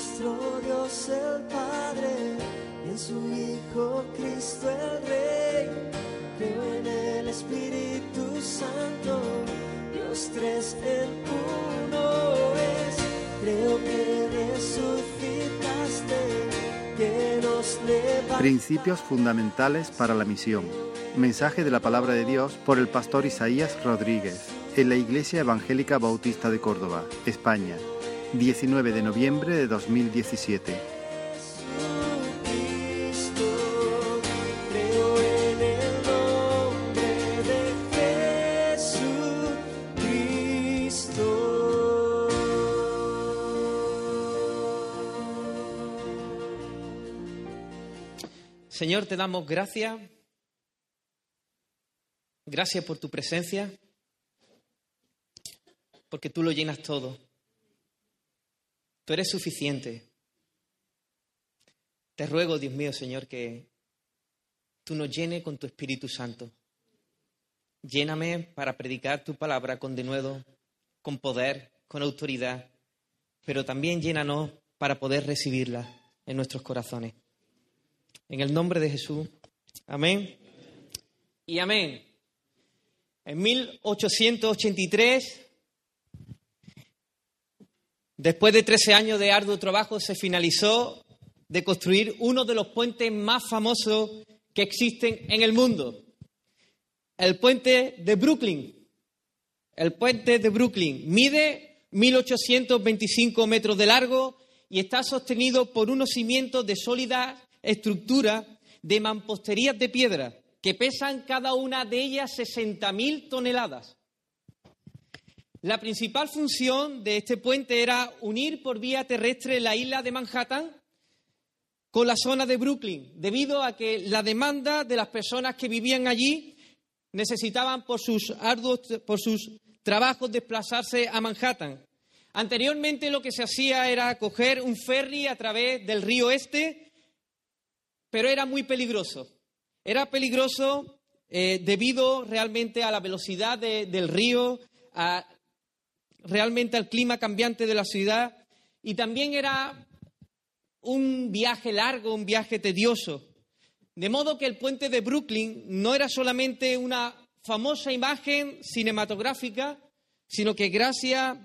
nuestro Dios el Padre y en su Hijo Cristo el Rey. Creo en el Espíritu Santo, Dios tres en uno es. Creo que resucitaste, que nos levantaste. Principios fundamentales para la misión. Mensaje de la palabra de Dios por el pastor Isaías Rodríguez en la Iglesia Evangélica Bautista de Córdoba, España, 19 de noviembre de 2017. Jesucristo, creo en el nombre de Jesucristo. Señor, te damos gracias. Gracias por tu presencia, porque tú lo llenas todo. Tú eres suficiente. Te ruego, Dios mío, Señor, que tú nos llenes con tu Espíritu Santo. Lléname para predicar tu palabra con denuedo, con poder, con autoridad, pero también llénanos para poder recibirla en nuestros corazones. En el nombre de Jesús. Amén. Y amén. En 1883, después de 13 años de arduo trabajo, se finalizó de construir uno de los puentes más famosos que existen en el mundo. El puente de Brooklyn. El puente de Brooklyn mide 1825 metros de largo y está sostenido por unos cimientos de sólida estructura de mamposterías de piedra que pesan cada una de ellas 60.000 toneladas. La principal función de este puente era unir por vía terrestre la isla de Manhattan con la zona de Brooklyn, debido a que la demanda de las personas que vivían allí necesitaban por sus arduos, por sus trabajos desplazarse a Manhattan. Anteriormente lo que se hacía era coger un ferry a través del río Este, pero era muy peligroso. Era peligroso eh, debido realmente a la velocidad de, del río, a, realmente al clima cambiante de la ciudad y también era un viaje largo, un viaje tedioso. De modo que el puente de Brooklyn no era solamente una famosa imagen cinematográfica, sino que gracias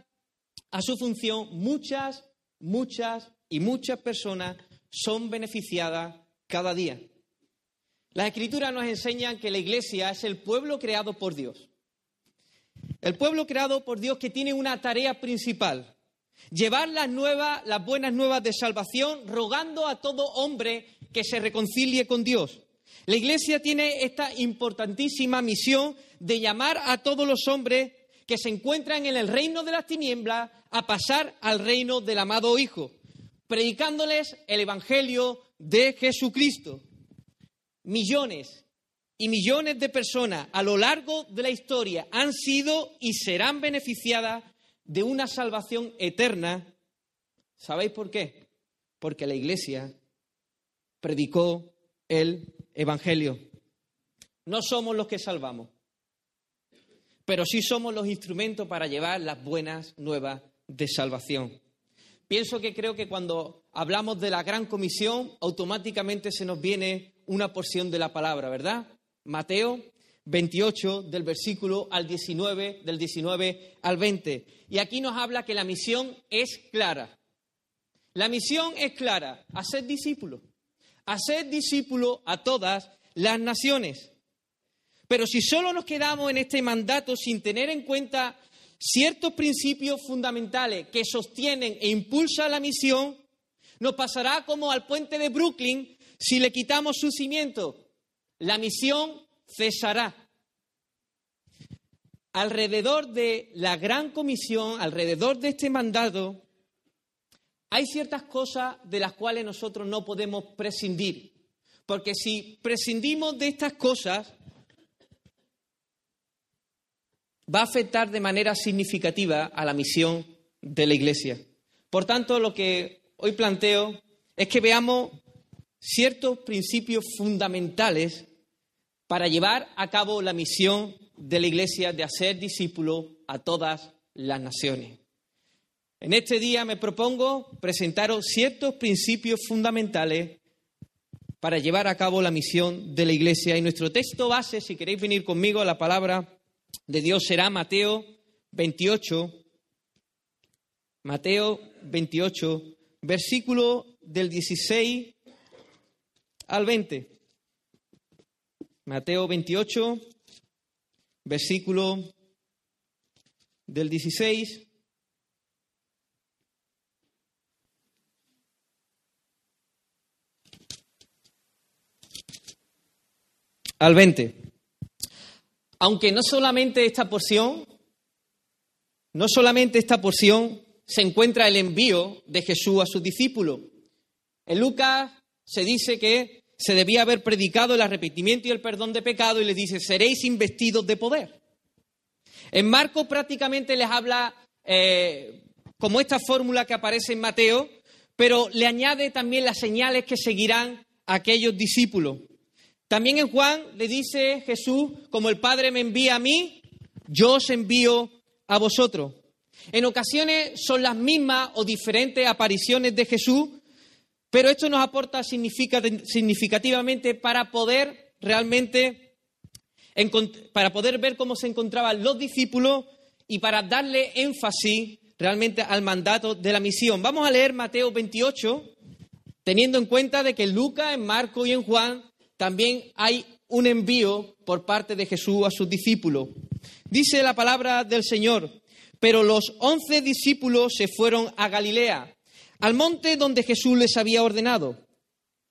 a su función muchas, muchas y muchas personas son beneficiadas cada día. Las escrituras nos enseñan que la iglesia es el pueblo creado por Dios. El pueblo creado por Dios que tiene una tarea principal, llevar las nuevas, las buenas nuevas de salvación, rogando a todo hombre que se reconcilie con Dios. La iglesia tiene esta importantísima misión de llamar a todos los hombres que se encuentran en el reino de las tinieblas a pasar al reino del amado Hijo, predicándoles el Evangelio de Jesucristo. Millones y millones de personas a lo largo de la historia han sido y serán beneficiadas de una salvación eterna. ¿Sabéis por qué? Porque la Iglesia predicó el Evangelio. No somos los que salvamos, pero sí somos los instrumentos para llevar las buenas nuevas de salvación. Pienso que creo que cuando hablamos de la gran comisión, automáticamente se nos viene una porción de la palabra, ¿verdad? Mateo 28, del versículo al 19, del 19 al 20. Y aquí nos habla que la misión es clara. La misión es clara, hacer discípulos. Hacer discípulos a todas las naciones. Pero si solo nos quedamos en este mandato sin tener en cuenta ciertos principios fundamentales que sostienen e impulsan la misión, nos pasará como al puente de Brooklyn si le quitamos su cimiento. La misión cesará. Alrededor de la gran comisión, alrededor de este mandato, hay ciertas cosas de las cuales nosotros no podemos prescindir. Porque si prescindimos de estas cosas, va a afectar de manera significativa a la misión de la Iglesia. Por tanto, lo que hoy planteo es que veamos ciertos principios fundamentales para llevar a cabo la misión de la Iglesia de hacer discípulos a todas las naciones. En este día me propongo presentaros ciertos principios fundamentales para llevar a cabo la misión de la Iglesia. Y nuestro texto base, si queréis venir conmigo a la palabra de Dios, será Mateo 28, Mateo 28, versículo del 16 al 20. Mateo 28, versículo del 16 al 20. Aunque no solamente esta porción, no solamente esta porción se encuentra el envío de Jesús a sus discípulos. En Lucas se dice que se debía haber predicado el arrepentimiento y el perdón de pecado y les dice, seréis investidos de poder. En Marcos prácticamente les habla eh, como esta fórmula que aparece en Mateo, pero le añade también las señales que seguirán a aquellos discípulos. También en Juan le dice Jesús, como el Padre me envía a mí, yo os envío a vosotros. En ocasiones son las mismas o diferentes apariciones de Jesús, pero esto nos aporta significativamente para poder realmente, para poder ver cómo se encontraban los discípulos y para darle énfasis realmente al mandato de la misión. Vamos a leer Mateo 28, teniendo en cuenta de que en Lucas, en Marco y en Juan también hay un envío por parte de Jesús a sus discípulos. Dice la palabra del Señor, pero los once discípulos se fueron a Galilea, al monte donde Jesús les había ordenado.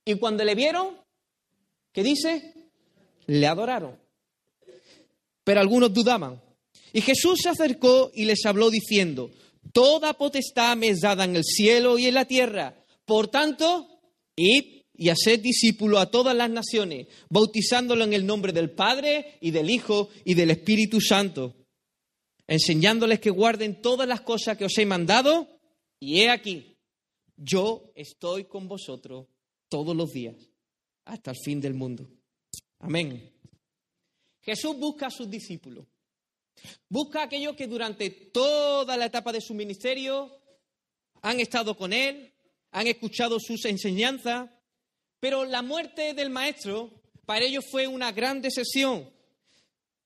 Y cuando le vieron, ¿qué dice? Le adoraron. Pero algunos dudaban. Y Jesús se acercó y les habló diciendo, Toda potestad me es dada en el cielo y en la tierra. Por tanto, id y hacer discípulo a todas las naciones, bautizándolo en el nombre del Padre y del Hijo y del Espíritu Santo, enseñándoles que guarden todas las cosas que os he mandado, y he aquí, yo estoy con vosotros todos los días, hasta el fin del mundo. Amén. Jesús busca a sus discípulos. Busca a aquellos que durante toda la etapa de su ministerio han estado con Él, han escuchado sus enseñanzas, pero la muerte del maestro para ellos fue una gran decepción.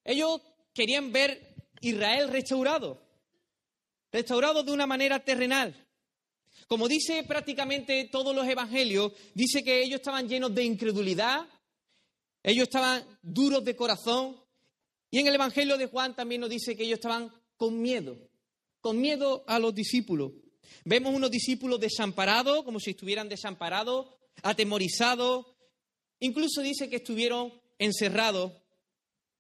Ellos querían ver Israel restaurado, restaurado de una manera terrenal. Como dice prácticamente todos los evangelios, dice que ellos estaban llenos de incredulidad, ellos estaban duros de corazón, y en el evangelio de Juan también nos dice que ellos estaban con miedo, con miedo a los discípulos. Vemos unos discípulos desamparados, como si estuvieran desamparados, atemorizados, incluso dice que estuvieron encerrados,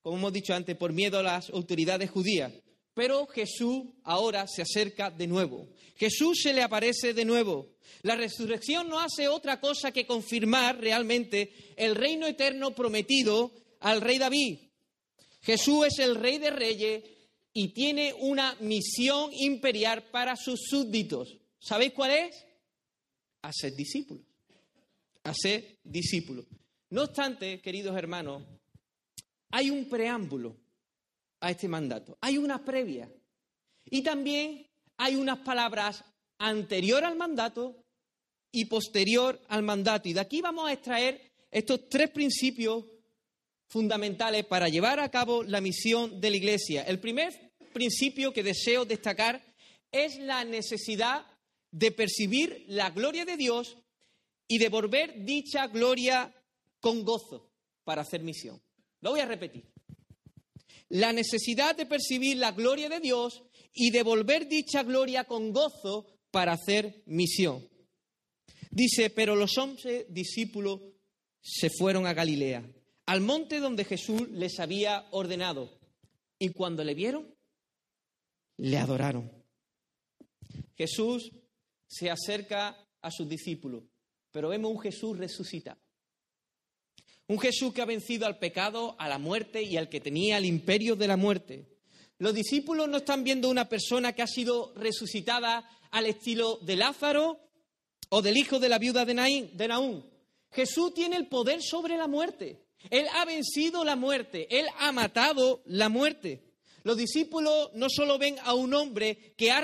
como hemos dicho antes, por miedo a las autoridades judías. Pero Jesús ahora se acerca de nuevo. Jesús se le aparece de nuevo. La resurrección no hace otra cosa que confirmar realmente el reino eterno prometido al rey David. Jesús es el rey de reyes y tiene una misión imperial para sus súbditos. ¿Sabéis cuál es? Hacer discípulos a ser discípulos. No obstante, queridos hermanos, hay un preámbulo a este mandato, hay una previa y también hay unas palabras anterior al mandato y posterior al mandato. Y de aquí vamos a extraer estos tres principios fundamentales para llevar a cabo la misión de la Iglesia. El primer principio que deseo destacar es la necesidad de percibir la gloria de Dios y devolver dicha gloria con gozo para hacer misión. Lo voy a repetir. La necesidad de percibir la gloria de Dios y devolver dicha gloria con gozo para hacer misión. Dice, pero los once discípulos se fueron a Galilea, al monte donde Jesús les había ordenado. Y cuando le vieron, le adoraron. Jesús se acerca a sus discípulos pero vemos un Jesús resucitado. Un Jesús que ha vencido al pecado, a la muerte y al que tenía el imperio de la muerte. Los discípulos no están viendo una persona que ha sido resucitada al estilo de Lázaro o del hijo de la viuda de, Naín, de Naúm. Jesús tiene el poder sobre la muerte. Él ha vencido la muerte. Él ha matado la muerte. Los discípulos no solo ven a un hombre que ha,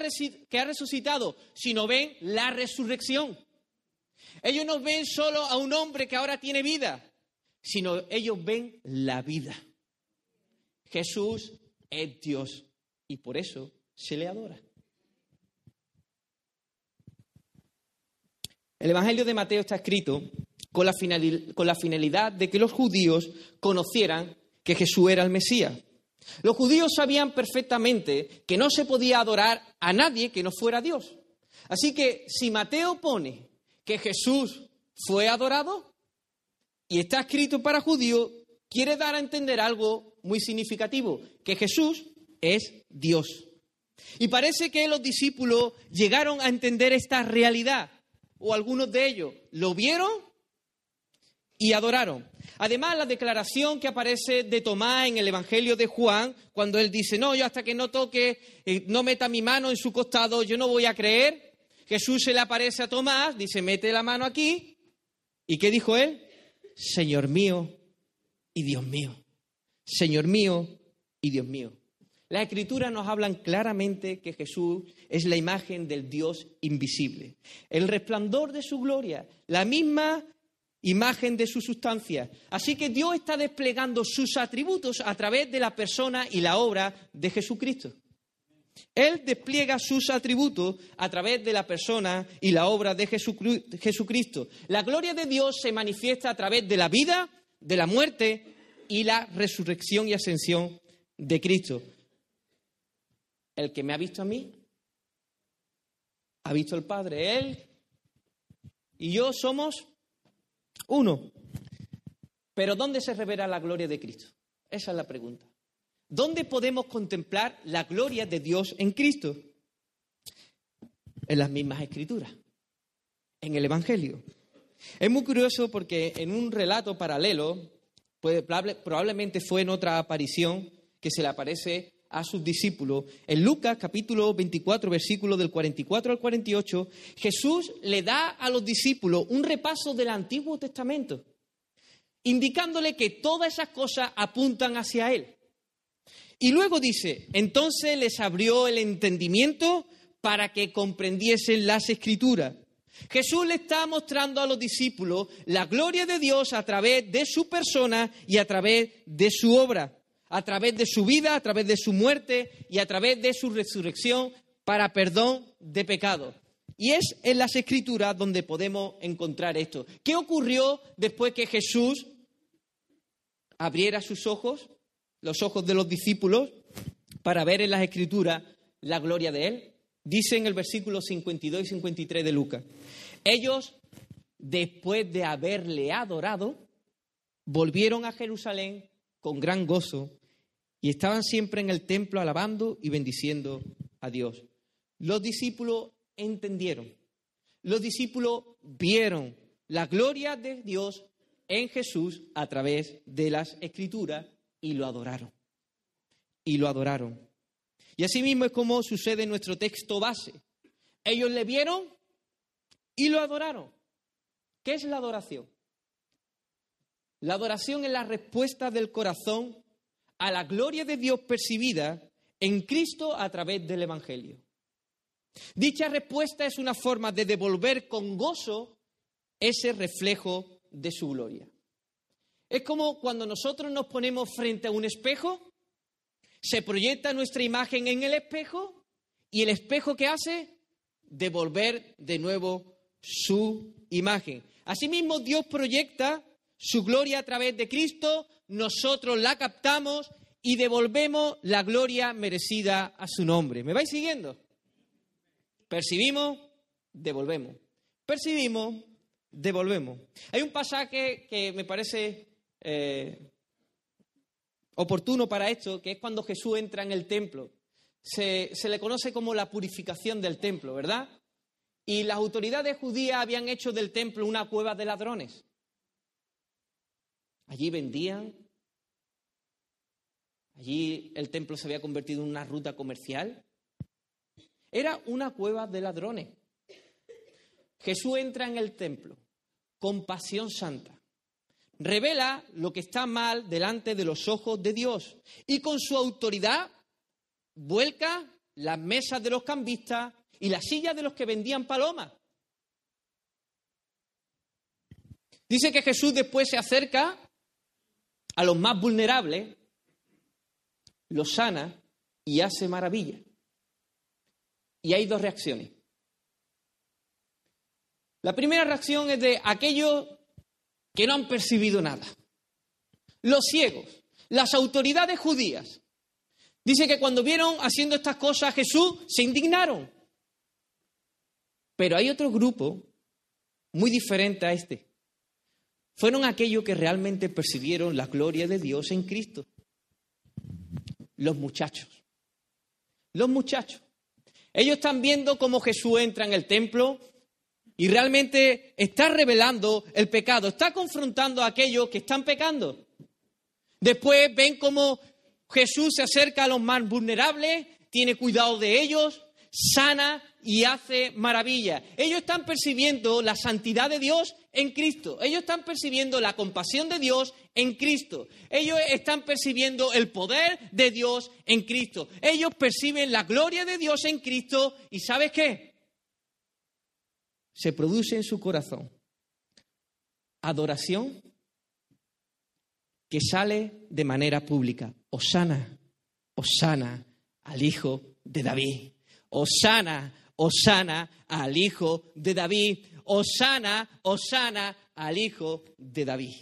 que ha resucitado, sino ven la resurrección. Ellos no ven solo a un hombre que ahora tiene vida, sino ellos ven la vida. Jesús es Dios y por eso se le adora. El Evangelio de Mateo está escrito con la, finalidad de que los judíos conocieran que Jesús era el Mesías. Los judíos sabían perfectamente que no se podía adorar a nadie que no fuera Dios. Así que si Mateo pone que Jesús fue adorado y está escrito para judíos, quiere dar a entender algo muy significativo, que Jesús es Dios. Y parece que los discípulos llegaron a entender esta realidad, o algunos de ellos lo vieron y adoraron. Además, la declaración que aparece de Tomás en el Evangelio de Juan, cuando él dice, no, yo hasta que no toque, eh, no meta mi mano en su costado, yo no voy a creer. Jesús se le aparece a Tomás, dice, mete la mano aquí. ¿Y qué dijo él? Señor mío y Dios mío. Señor mío y Dios mío. Las escrituras nos hablan claramente que Jesús es la imagen del Dios invisible, el resplandor de su gloria, la misma imagen de su sustancia. Así que Dios está desplegando sus atributos a través de la persona y la obra de Jesucristo. Él despliega sus atributos a través de la persona y la obra de Jesucri- Jesucristo. La gloria de Dios se manifiesta a través de la vida, de la muerte y la resurrección y ascensión de Cristo. El que me ha visto a mí, ha visto al Padre. Él y yo somos uno. Pero ¿dónde se revela la gloria de Cristo? Esa es la pregunta. ¿Dónde podemos contemplar la gloria de Dios en Cristo? En las mismas escrituras, en el Evangelio. Es muy curioso porque en un relato paralelo, probablemente fue en otra aparición que se le aparece a sus discípulos, en Lucas capítulo 24, versículo del 44 al 48, Jesús le da a los discípulos un repaso del Antiguo Testamento, indicándole que todas esas cosas apuntan hacia Él. Y luego dice, entonces les abrió el entendimiento para que comprendiesen las escrituras. Jesús le está mostrando a los discípulos la gloria de Dios a través de su persona y a través de su obra, a través de su vida, a través de su muerte y a través de su resurrección para perdón de pecados. Y es en las escrituras donde podemos encontrar esto. ¿Qué ocurrió después que Jesús abriera sus ojos, los ojos de los discípulos, para ver en las escrituras la gloria de Él. Dice en el versículo 52 y 53 de Lucas, ellos, después de haberle adorado, volvieron a Jerusalén con gran gozo y estaban siempre en el templo alabando y bendiciendo a Dios. Los discípulos entendieron, los discípulos vieron la gloria de Dios en Jesús a través de las escrituras y lo adoraron. Y lo adoraron. Y así mismo es como sucede en nuestro texto base. Ellos le vieron y lo adoraron. ¿Qué es la adoración? La adoración es la respuesta del corazón a la gloria de Dios percibida en Cristo a través del Evangelio. Dicha respuesta es una forma de devolver con gozo ese reflejo de su gloria. Es como cuando nosotros nos ponemos frente a un espejo, se proyecta nuestra imagen en el espejo y el espejo que hace devolver de nuevo su imagen. Asimismo, Dios proyecta su gloria a través de Cristo, nosotros la captamos y devolvemos la gloria merecida a su nombre. ¿Me vais siguiendo? Percibimos, devolvemos. Percibimos, devolvemos. Hay un pasaje que me parece eh, oportuno para esto, que es cuando Jesús entra en el templo. Se, se le conoce como la purificación del templo, ¿verdad? Y las autoridades judías habían hecho del templo una cueva de ladrones. Allí vendían, allí el templo se había convertido en una ruta comercial. Era una cueva de ladrones. Jesús entra en el templo con pasión santa. Revela lo que está mal delante de los ojos de Dios y con su autoridad vuelca las mesas de los cambistas y las sillas de los que vendían palomas. Dice que Jesús después se acerca a los más vulnerables, los sana y hace maravilla. Y hay dos reacciones. La primera reacción es de aquellos que no han percibido nada. Los ciegos, las autoridades judías. Dice que cuando vieron haciendo estas cosas a Jesús, se indignaron. Pero hay otro grupo muy diferente a este. Fueron aquellos que realmente percibieron la gloria de Dios en Cristo. Los muchachos. Los muchachos. Ellos están viendo cómo Jesús entra en el templo y realmente está revelando el pecado, está confrontando a aquellos que están pecando. Después ven cómo Jesús se acerca a los más vulnerables, tiene cuidado de ellos, sana y hace maravilla. Ellos están percibiendo la santidad de Dios en Cristo. Ellos están percibiendo la compasión de Dios en Cristo. Ellos están percibiendo el poder de Dios en Cristo. Ellos perciben la gloria de Dios en Cristo y ¿sabes qué? Se produce en su corazón adoración que sale de manera pública. Osana, Osana al Hijo de David. Osana, Osana al Hijo de David. Osana, Osana al Hijo de David.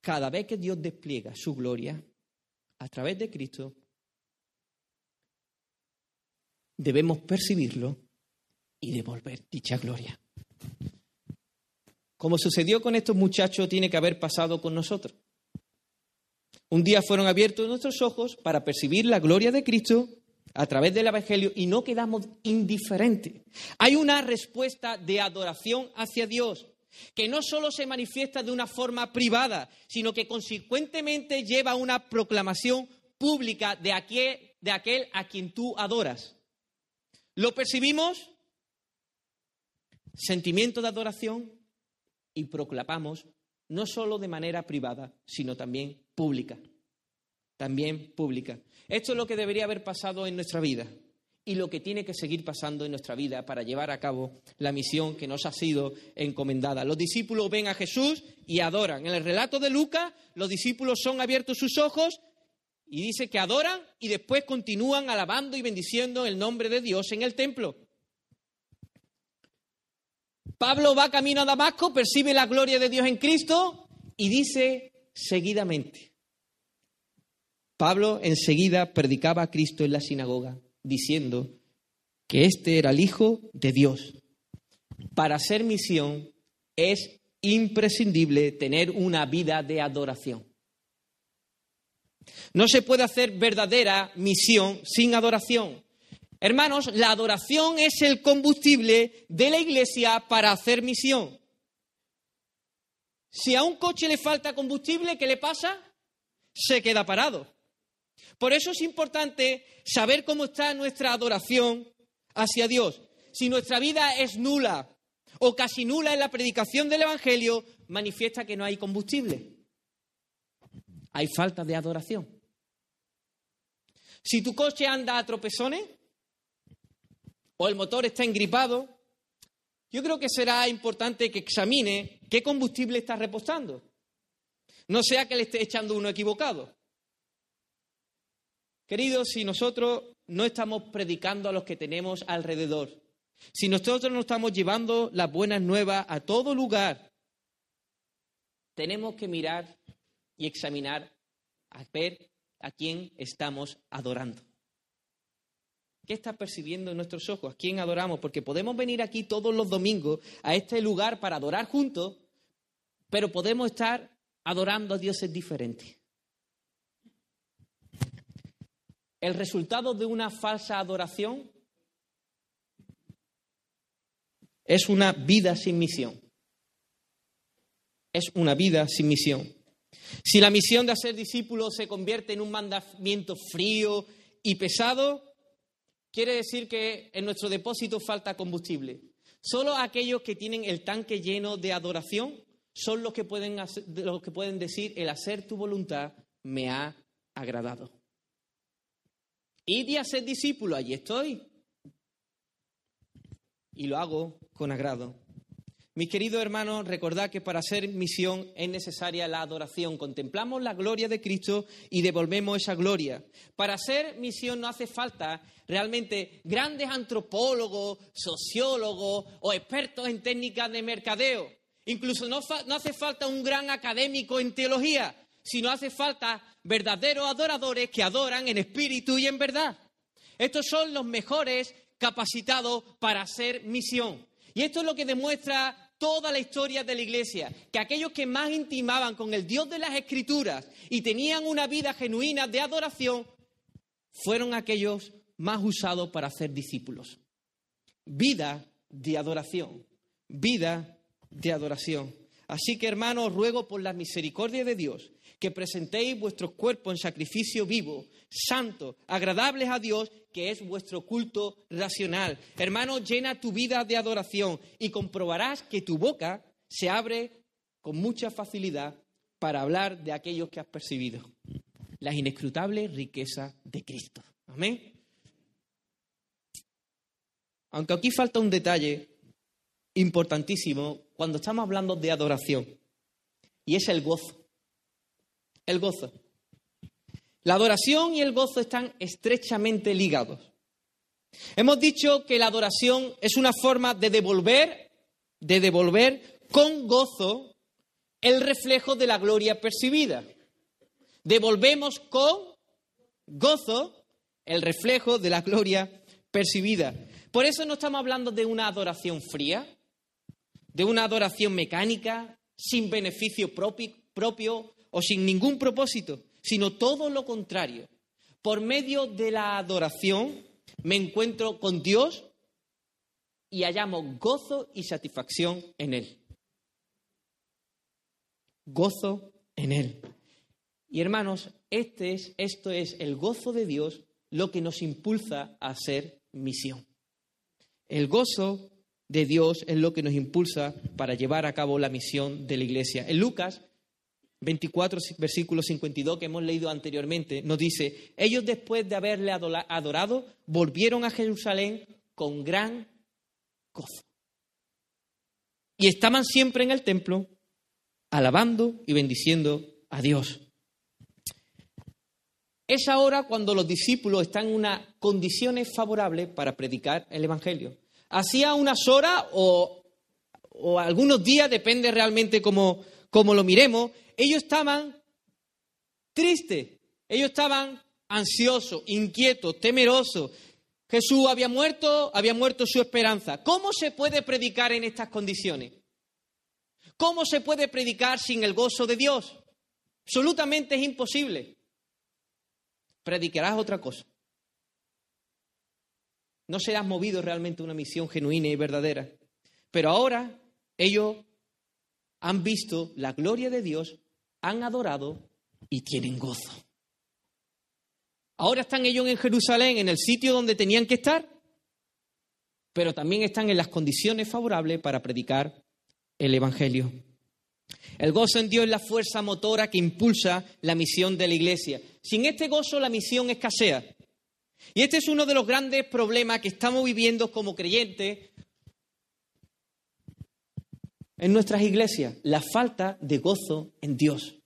Cada vez que Dios despliega su gloria a través de Cristo, debemos percibirlo y devolver dicha gloria. Como sucedió con estos muchachos, tiene que haber pasado con nosotros. Un día fueron abiertos nuestros ojos para percibir la gloria de Cristo a través del Evangelio y no quedamos indiferentes. Hay una respuesta de adoración hacia Dios que no solo se manifiesta de una forma privada, sino que consecuentemente lleva una proclamación pública de aquel, de aquel a quien tú adoras. ¿Lo percibimos? Sentimiento de adoración, y proclamamos no solo de manera privada, sino también pública. También pública. Esto es lo que debería haber pasado en nuestra vida y lo que tiene que seguir pasando en nuestra vida para llevar a cabo la misión que nos ha sido encomendada. Los discípulos ven a Jesús y adoran. En el relato de Lucas, los discípulos son abiertos sus ojos y dice que adoran y después continúan alabando y bendiciendo el nombre de Dios en el templo. Pablo va camino a Damasco, percibe la gloria de Dios en Cristo y dice seguidamente. Pablo enseguida predicaba a Cristo en la sinagoga, diciendo que este era el Hijo de Dios. Para hacer misión es imprescindible tener una vida de adoración. No se puede hacer verdadera misión sin adoración. Hermanos, la adoración es el combustible de la iglesia para hacer misión. Si a un coche le falta combustible, ¿qué le pasa? Se queda parado. Por eso es importante saber cómo está nuestra adoración hacia Dios. Si nuestra vida es nula o casi nula en la predicación del Evangelio, manifiesta que no hay combustible. Hay falta de adoración. Si tu coche anda a tropezones, o el motor está engripado, yo creo que será importante que examine qué combustible está repostando. No sea que le esté echando uno equivocado. Queridos, si nosotros no estamos predicando a los que tenemos alrededor, si nosotros no estamos llevando las buenas nuevas a todo lugar, tenemos que mirar y examinar a ver a quién estamos adorando. ¿Qué está percibiendo en nuestros ojos? ¿A quién adoramos? Porque podemos venir aquí todos los domingos a este lugar para adorar juntos, pero podemos estar adorando a dioses diferentes. El resultado de una falsa adoración es una vida sin misión. Es una vida sin misión. Si la misión de hacer discípulos se convierte en un mandamiento frío y pesado, quiere decir que en nuestro depósito falta combustible. Solo aquellos que tienen el tanque lleno de adoración son los que pueden, los que pueden decir, el hacer tu voluntad me ha agradado. Id y hacer discípulos, allí estoy. Y lo hago con agrado. Mis queridos hermanos, recordad que para hacer misión es necesaria la adoración. Contemplamos la gloria de Cristo y devolvemos esa gloria. Para hacer misión no hace falta realmente grandes antropólogos, sociólogos o expertos en técnicas de mercadeo. Incluso no, no hace falta un gran académico en teología, sino hace falta verdaderos adoradores que adoran en espíritu y en verdad. Estos son los mejores capacitados para hacer misión. Y esto es lo que demuestra toda la historia de la Iglesia, que aquellos que más intimaban con el Dios de las Escrituras y tenían una vida genuina de adoración, fueron aquellos más usados para hacer discípulos. Vida de adoración, vida de adoración. Así que hermanos, ruego por la misericordia de Dios que presentéis vuestros cuerpos en sacrificio vivo, santo, agradables a Dios, que es vuestro culto racional. Hermano, llena tu vida de adoración y comprobarás que tu boca se abre con mucha facilidad para hablar de aquellos que has percibido. Las inescrutables riquezas de Cristo. Amén. Aunque aquí falta un detalle importantísimo cuando estamos hablando de adoración, y es el gozo el gozo. La adoración y el gozo están estrechamente ligados. Hemos dicho que la adoración es una forma de devolver, de devolver con gozo el reflejo de la gloria percibida. Devolvemos con gozo el reflejo de la gloria percibida. Por eso no estamos hablando de una adoración fría, de una adoración mecánica, sin beneficio propio, o sin ningún propósito, sino todo lo contrario. Por medio de la adoración me encuentro con Dios y hallamos gozo y satisfacción en Él. Gozo en Él. Y hermanos, este es, esto es el gozo de Dios lo que nos impulsa a hacer misión. El gozo de Dios es lo que nos impulsa para llevar a cabo la misión de la iglesia. En Lucas 24, versículo 52 que hemos leído anteriormente, nos dice, ellos después de haberle adorado, volvieron a Jerusalén con gran gozo. Y estaban siempre en el templo, alabando y bendiciendo a Dios. Es ahora cuando los discípulos están en unas condiciones favorables para predicar el Evangelio. Hacía unas horas o, o algunos días, depende realmente cómo, cómo lo miremos, ellos estaban tristes, ellos estaban ansiosos, inquietos, temerosos. Jesús había muerto, había muerto su esperanza. ¿Cómo se puede predicar en estas condiciones? ¿Cómo se puede predicar sin el gozo de Dios? Absolutamente es imposible. Predicarás otra cosa. No serás movido realmente a una misión genuina y verdadera. Pero ahora ellos han visto la gloria de Dios han adorado y tienen gozo. Ahora están ellos en Jerusalén, en el sitio donde tenían que estar, pero también están en las condiciones favorables para predicar el Evangelio. El gozo en Dios es la fuerza motora que impulsa la misión de la Iglesia. Sin este gozo la misión escasea. Y este es uno de los grandes problemas que estamos viviendo como creyentes en nuestras iglesias, la falta de gozo en Dios.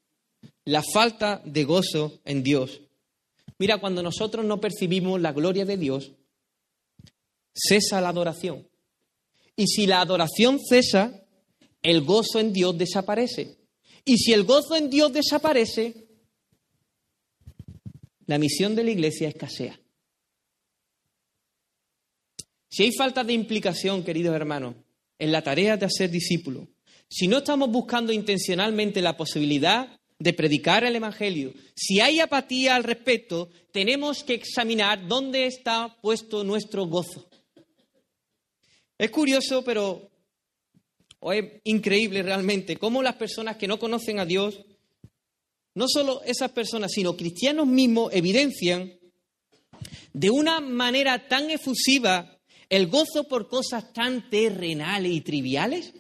La falta de gozo en Dios. Mira, cuando nosotros no percibimos la gloria de Dios, cesa la adoración. Y si la adoración cesa, el gozo en Dios desaparece. Y si el gozo en Dios desaparece, la misión de la iglesia escasea. Si hay falta de implicación, queridos hermanos, en la tarea de hacer discípulos, si no estamos buscando intencionalmente la posibilidad de predicar el Evangelio, si hay apatía al respecto, tenemos que examinar dónde está puesto nuestro gozo. Es curioso, pero es increíble realmente cómo las personas que no conocen a Dios, no solo esas personas, sino cristianos mismos, evidencian de una manera tan efusiva el gozo por cosas tan terrenales y triviales?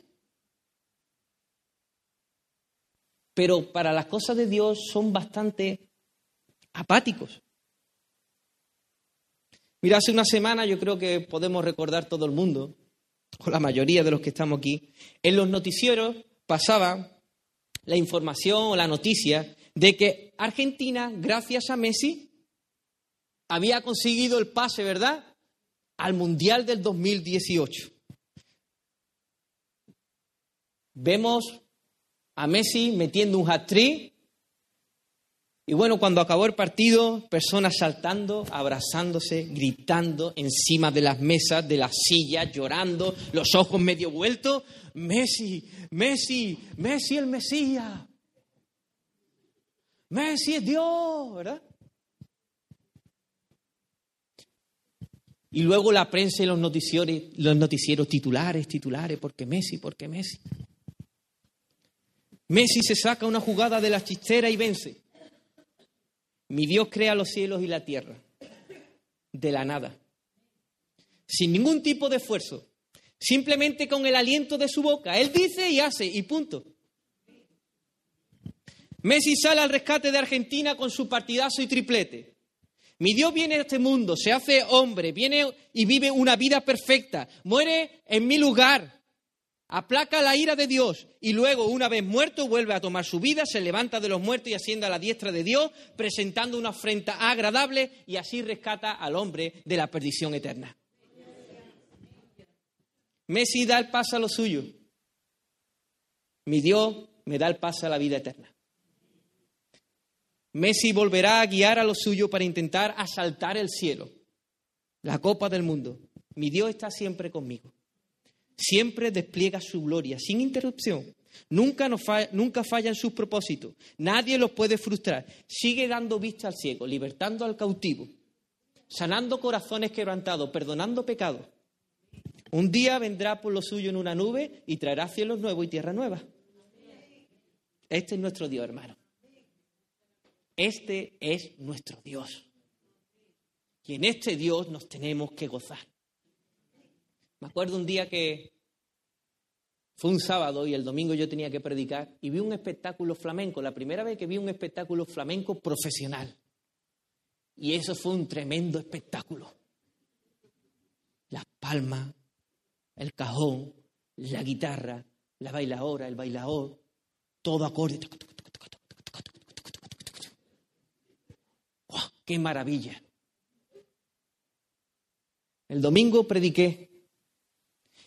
Pero para las cosas de Dios son bastante apáticos. Mira, hace una semana yo creo que podemos recordar todo el mundo, o la mayoría de los que estamos aquí, en los noticieros pasaba la información o la noticia de que Argentina, gracias a Messi, había conseguido el pase, ¿verdad?, al Mundial del 2018. Vemos a Messi metiendo un hat-trick y bueno, cuando acabó el partido, personas saltando, abrazándose, gritando encima de las mesas, de las sillas, llorando, los ojos medio vueltos. Messi, Messi, Messi el Mesías. Messi es Dios, ¿verdad? Y luego la prensa y los noticieros, los noticieros titulares, titulares, porque Messi, porque Messi. Messi se saca una jugada de la chistera y vence. Mi Dios crea los cielos y la tierra de la nada, sin ningún tipo de esfuerzo, simplemente con el aliento de su boca. Él dice y hace y punto. Messi sale al rescate de Argentina con su partidazo y triplete. Mi Dios viene a este mundo, se hace hombre, viene y vive una vida perfecta, muere en mi lugar, aplaca la ira de Dios y luego, una vez muerto, vuelve a tomar su vida, se levanta de los muertos y asciende a la diestra de Dios, presentando una afrenta agradable y así rescata al hombre de la perdición eterna. Messi da el paso a lo suyo. Mi Dios me da el paso a la vida eterna. Messi volverá a guiar a lo suyo para intentar asaltar el cielo, la copa del mundo. Mi Dios está siempre conmigo siempre despliega su gloria sin interrupción. Nunca, nos falla, nunca falla en sus propósitos. Nadie los puede frustrar. Sigue dando vista al ciego, libertando al cautivo, sanando corazones quebrantados, perdonando pecados. Un día vendrá por lo suyo en una nube y traerá cielos nuevos y tierra nueva. Este es nuestro Dios, hermano. Este es nuestro Dios. Y en este Dios nos tenemos que gozar. Me acuerdo un día que fue un sábado y el domingo yo tenía que predicar y vi un espectáculo flamenco, la primera vez que vi un espectáculo flamenco profesional. Y eso fue un tremendo espectáculo. Las palmas, el cajón, la guitarra, la bailadora, el bailador, todo acorde. ¡Qué maravilla! El domingo prediqué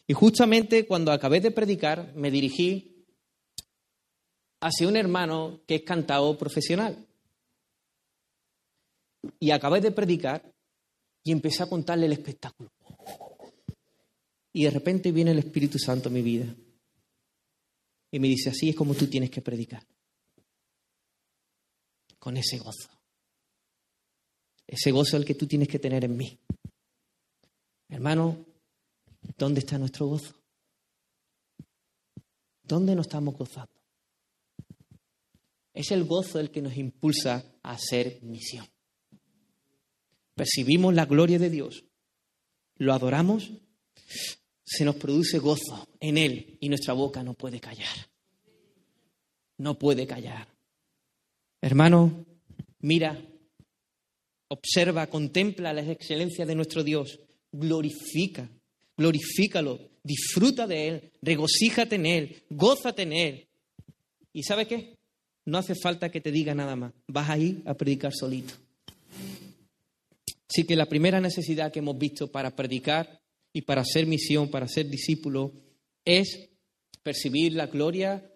y justamente cuando acabé de predicar, me dirigí hacia un hermano que es cantado profesional. Y acabé de predicar y empecé a contarle el espectáculo. Y de repente viene el Espíritu Santo a mi vida. Y me dice, así es como tú tienes que predicar. Con ese gozo. Ese gozo el que tú tienes que tener en mí. Hermano, ¿Dónde está nuestro gozo? ¿Dónde nos estamos gozando? Es el gozo el que nos impulsa a hacer misión. Percibimos la gloria de Dios, lo adoramos, se nos produce gozo en Él y nuestra boca no puede callar. No puede callar. Hermano, mira, observa, contempla la excelencia de nuestro Dios, glorifica glorifícalo, disfruta de Él, regocíjate en Él, gózate en Él. ¿Y sabe qué? No hace falta que te diga nada más, vas ahí a predicar solito. Así que la primera necesidad que hemos visto para predicar y para hacer misión, para ser discípulo, es percibir la gloria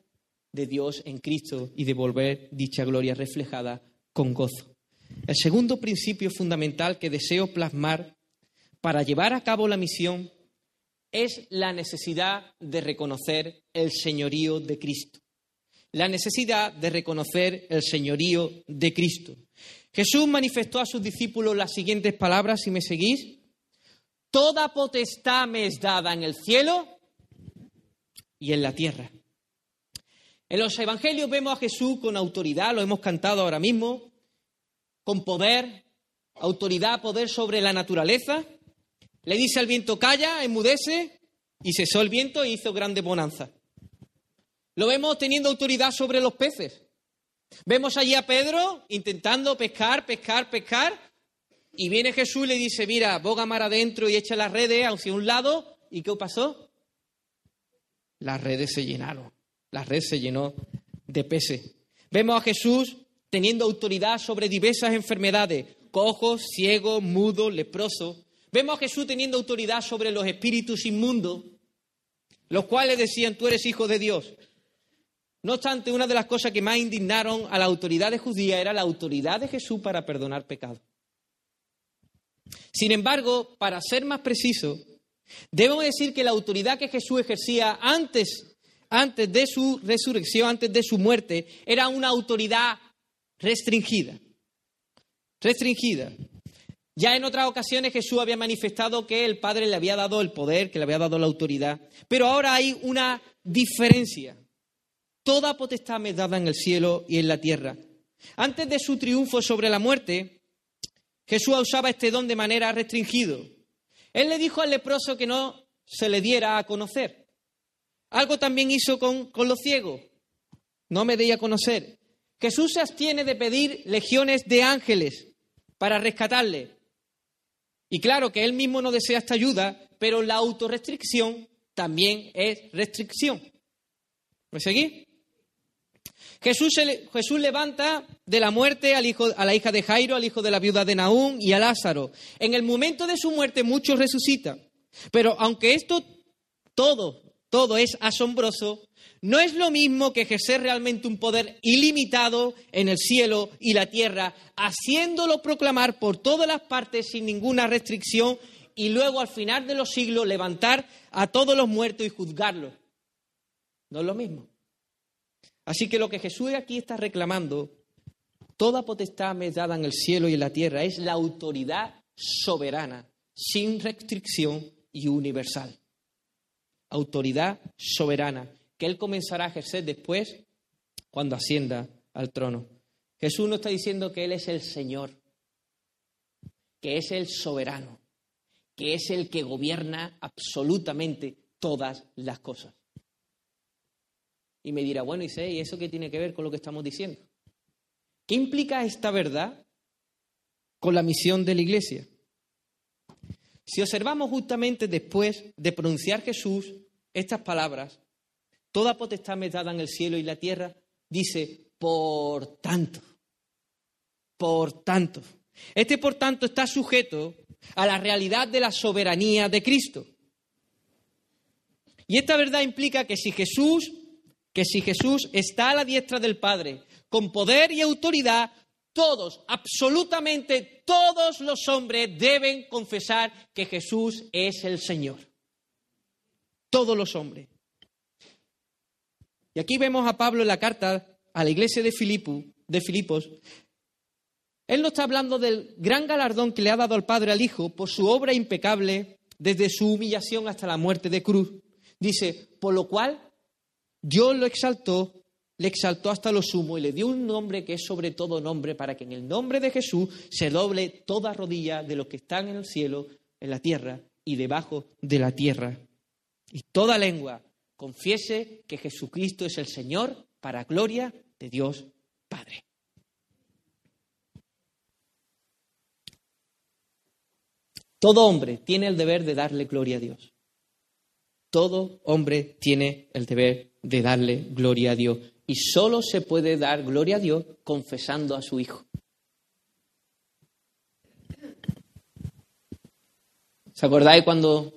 de Dios en Cristo y devolver dicha gloria reflejada con gozo. El segundo principio fundamental que deseo plasmar para llevar a cabo la misión es la necesidad de reconocer el señorío de Cristo. La necesidad de reconocer el señorío de Cristo. Jesús manifestó a sus discípulos las siguientes palabras, si me seguís. Toda potestad me es dada en el cielo y en la tierra. En los evangelios vemos a Jesús con autoridad, lo hemos cantado ahora mismo, con poder, autoridad, poder sobre la naturaleza, le dice al viento, calla, enmudece, y cesó el viento e hizo grande bonanza. Lo vemos teniendo autoridad sobre los peces. Vemos allí a Pedro intentando pescar, pescar, pescar, y viene Jesús y le dice, mira, boga mar adentro y echa las redes hacia un lado. ¿Y qué pasó? Las redes se llenaron. La red se llenó de peces. Vemos a Jesús teniendo autoridad sobre diversas enfermedades, cojos, ciegos, mudos, leprosos. Vemos a Jesús teniendo autoridad sobre los espíritus inmundos, los cuales decían, tú eres hijo de Dios. No obstante, una de las cosas que más indignaron a la autoridad judía era la autoridad de Jesús para perdonar pecados. Sin embargo, para ser más preciso, debemos decir que la autoridad que Jesús ejercía antes, antes de su resurrección, antes de su muerte, era una autoridad restringida. Restringida. Ya en otras ocasiones Jesús había manifestado que el Padre le había dado el poder, que le había dado la autoridad, pero ahora hay una diferencia. Toda potestad me dada en el cielo y en la tierra. Antes de su triunfo sobre la muerte, Jesús usaba este don de manera restringida. Él le dijo al leproso que no se le diera a conocer. Algo también hizo con, con los ciegos. No me deía a conocer. Jesús se abstiene de pedir legiones de ángeles para rescatarle. Y claro que él mismo no desea esta ayuda, pero la autorrestricción también es restricción. ¿Me seguís? Jesús, Jesús, levanta de la muerte al hijo, a la hija de Jairo, al hijo de la viuda de Naúm y a Lázaro. En el momento de su muerte muchos resucitan. Pero aunque esto todo, todo es asombroso, no es lo mismo que ejercer realmente un poder ilimitado en el cielo y la tierra, haciéndolo proclamar por todas las partes sin ninguna restricción y luego al final de los siglos levantar a todos los muertos y juzgarlos. No es lo mismo. Así que lo que Jesús aquí está reclamando, toda potestad me es dada en el cielo y en la tierra, es la autoridad soberana, sin restricción y universal. Autoridad soberana, que Él comenzará a ejercer después cuando ascienda al trono. Jesús no está diciendo que Él es el Señor, que es el soberano, que es el que gobierna absolutamente todas las cosas. Y me dirá, bueno, y sé, ¿y eso qué tiene que ver con lo que estamos diciendo? ¿Qué implica esta verdad con la misión de la Iglesia? Si observamos justamente después de pronunciar Jesús estas palabras, toda potestad me dada en el cielo y la tierra, dice, por tanto, por tanto. Este por tanto está sujeto a la realidad de la soberanía de Cristo. Y esta verdad implica que si Jesús que si Jesús está a la diestra del Padre con poder y autoridad, todos, absolutamente todos los hombres deben confesar que Jesús es el Señor. Todos los hombres. Y aquí vemos a Pablo en la carta a la iglesia de, Filipos. Él nos está hablando del gran galardón que le ha dado al Padre al Hijo por su obra impecable desde su humillación hasta la muerte de cruz. Dice, por lo cual Dios lo exaltó, le exaltó hasta lo sumo y le dio un nombre que es sobre todo nombre para que en el nombre de Jesús se doble toda rodilla de los que están en el cielo, en la tierra y debajo de la tierra. Y toda lengua confiese que Jesucristo es el Señor para gloria de Dios Padre. Todo hombre tiene el deber de darle gloria a Dios. Todo hombre tiene el deber de darle gloria a Dios. Y solo se puede dar gloria a Dios confesando a su Hijo. ¿Se acordáis cuando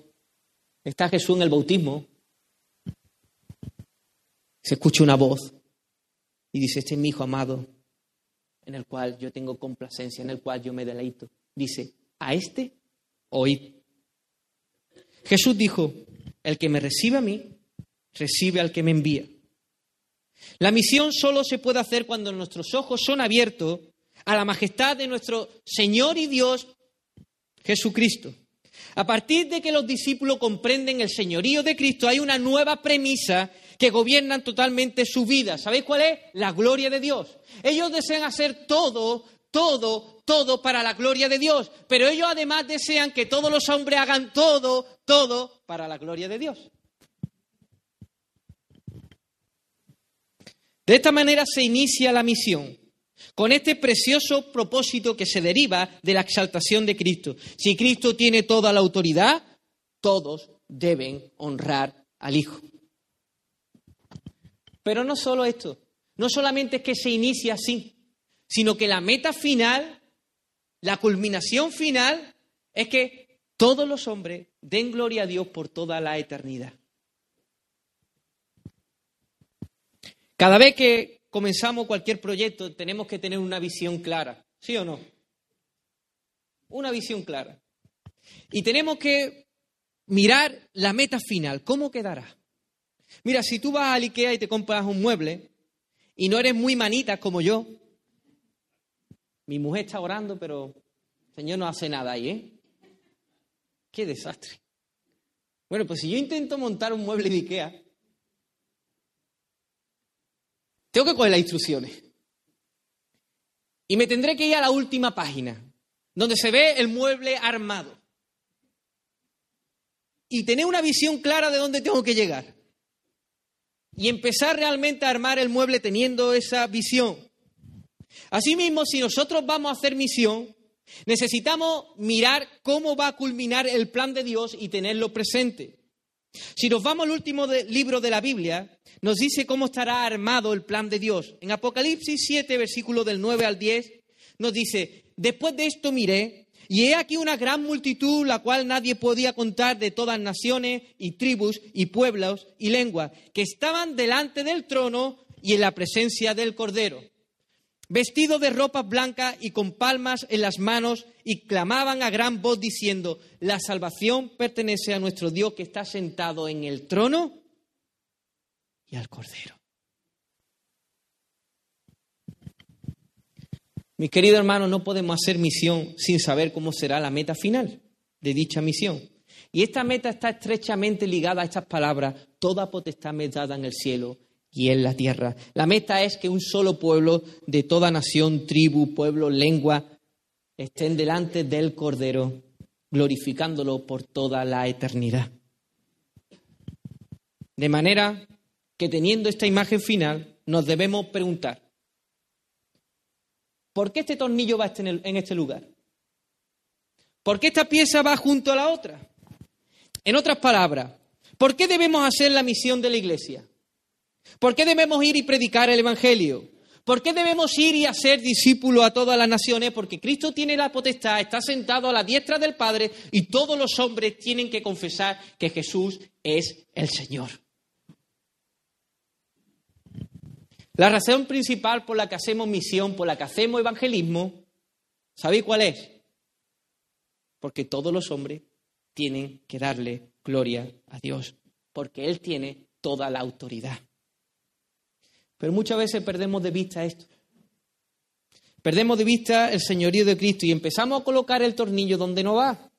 está Jesús en el bautismo? Se escucha una voz y dice, este es mi Hijo amado, en el cual yo tengo complacencia, en el cual yo me deleito. Dice, a este oíd. Jesús dijo, el que me recibe a mí, recibe al que me envía. La misión solo se puede hacer cuando nuestros ojos son abiertos a la majestad de nuestro Señor y Dios Jesucristo. A partir de que los discípulos comprenden el señorío de Cristo, hay una nueva premisa que gobierna totalmente su vida. ¿Sabéis cuál es? La gloria de Dios. Ellos desean hacer todo, todo, todo para la gloria de Dios, pero ellos además desean que todos los hombres hagan todo, todo para la gloria de Dios. De esta manera se inicia la misión. con este precioso propósito que se deriva de la exaltación de Cristo. Si Cristo tiene toda la autoridad, todos deben honrar al Hijo. Pero no solo esto, no solamente es que se inicia así, sino que la meta final, la culminación final, es que todos los hombres den gloria a Dios por toda la eternidad. Cada vez que comenzamos cualquier proyecto tenemos que tener una visión clara, ¿sí o no? Una visión clara. Y tenemos que mirar la meta final, ¿cómo quedará? Mira, si tú vas a Ikea y te compras un mueble y no eres muy manita como yo, mi mujer está orando, pero el Señor no hace nada ahí, ¿eh? Qué desastre. Bueno, pues si yo intento montar un mueble de Ikea, tengo que coger las instrucciones. Y me tendré que ir a la última página, donde se ve el mueble armado. Y tener una visión clara de dónde tengo que llegar. Y empezar realmente a armar el mueble teniendo esa visión. Asimismo, si nosotros vamos a hacer misión, necesitamos mirar cómo va a culminar el plan de Dios y tenerlo presente. Si nos vamos al último libro de la Biblia, nos dice cómo estará armado el plan de Dios. En Apocalipsis 7, versículo del 9 al 10, nos dice, después de esto miré, y he aquí una gran multitud, la cual nadie podía contar, de todas naciones y tribus y pueblos y lenguas, que estaban delante del trono y en la presencia del Cordero vestidos de ropas blancas y con palmas en las manos, y clamaban a gran voz diciendo, la salvación pertenece a nuestro Dios que está sentado en el trono y al Cordero. Mis queridos hermanos, no podemos hacer misión sin saber cómo será la meta final de dicha misión. Y esta meta está estrechamente ligada a estas palabras, toda potestad me dada en el cielo y en la tierra. La meta es que un solo pueblo de toda nación, tribu, pueblo, lengua, estén delante del Cordero, glorificándolo por toda la eternidad. De manera que teniendo esta imagen final, nos debemos preguntar, ¿por qué este tornillo va en este lugar? ¿Por qué esta pieza va junto a la otra? En otras palabras, ¿por qué debemos hacer la misión de la iglesia? ¿Por qué debemos ir y predicar el Evangelio? ¿Por qué debemos ir y hacer discípulos a todas las naciones? Porque Cristo tiene la potestad, está sentado a la diestra del Padre y todos los hombres tienen que confesar que Jesús es el Señor. La razón principal por la que hacemos misión, por la que hacemos evangelismo, ¿sabéis cuál es? Porque todos los hombres tienen que darle gloria a Dios, porque Él tiene toda la autoridad. Pero muchas veces perdemos de vista esto. Perdemos de vista el señorío de Cristo y empezamos a colocar el tornillo donde no va.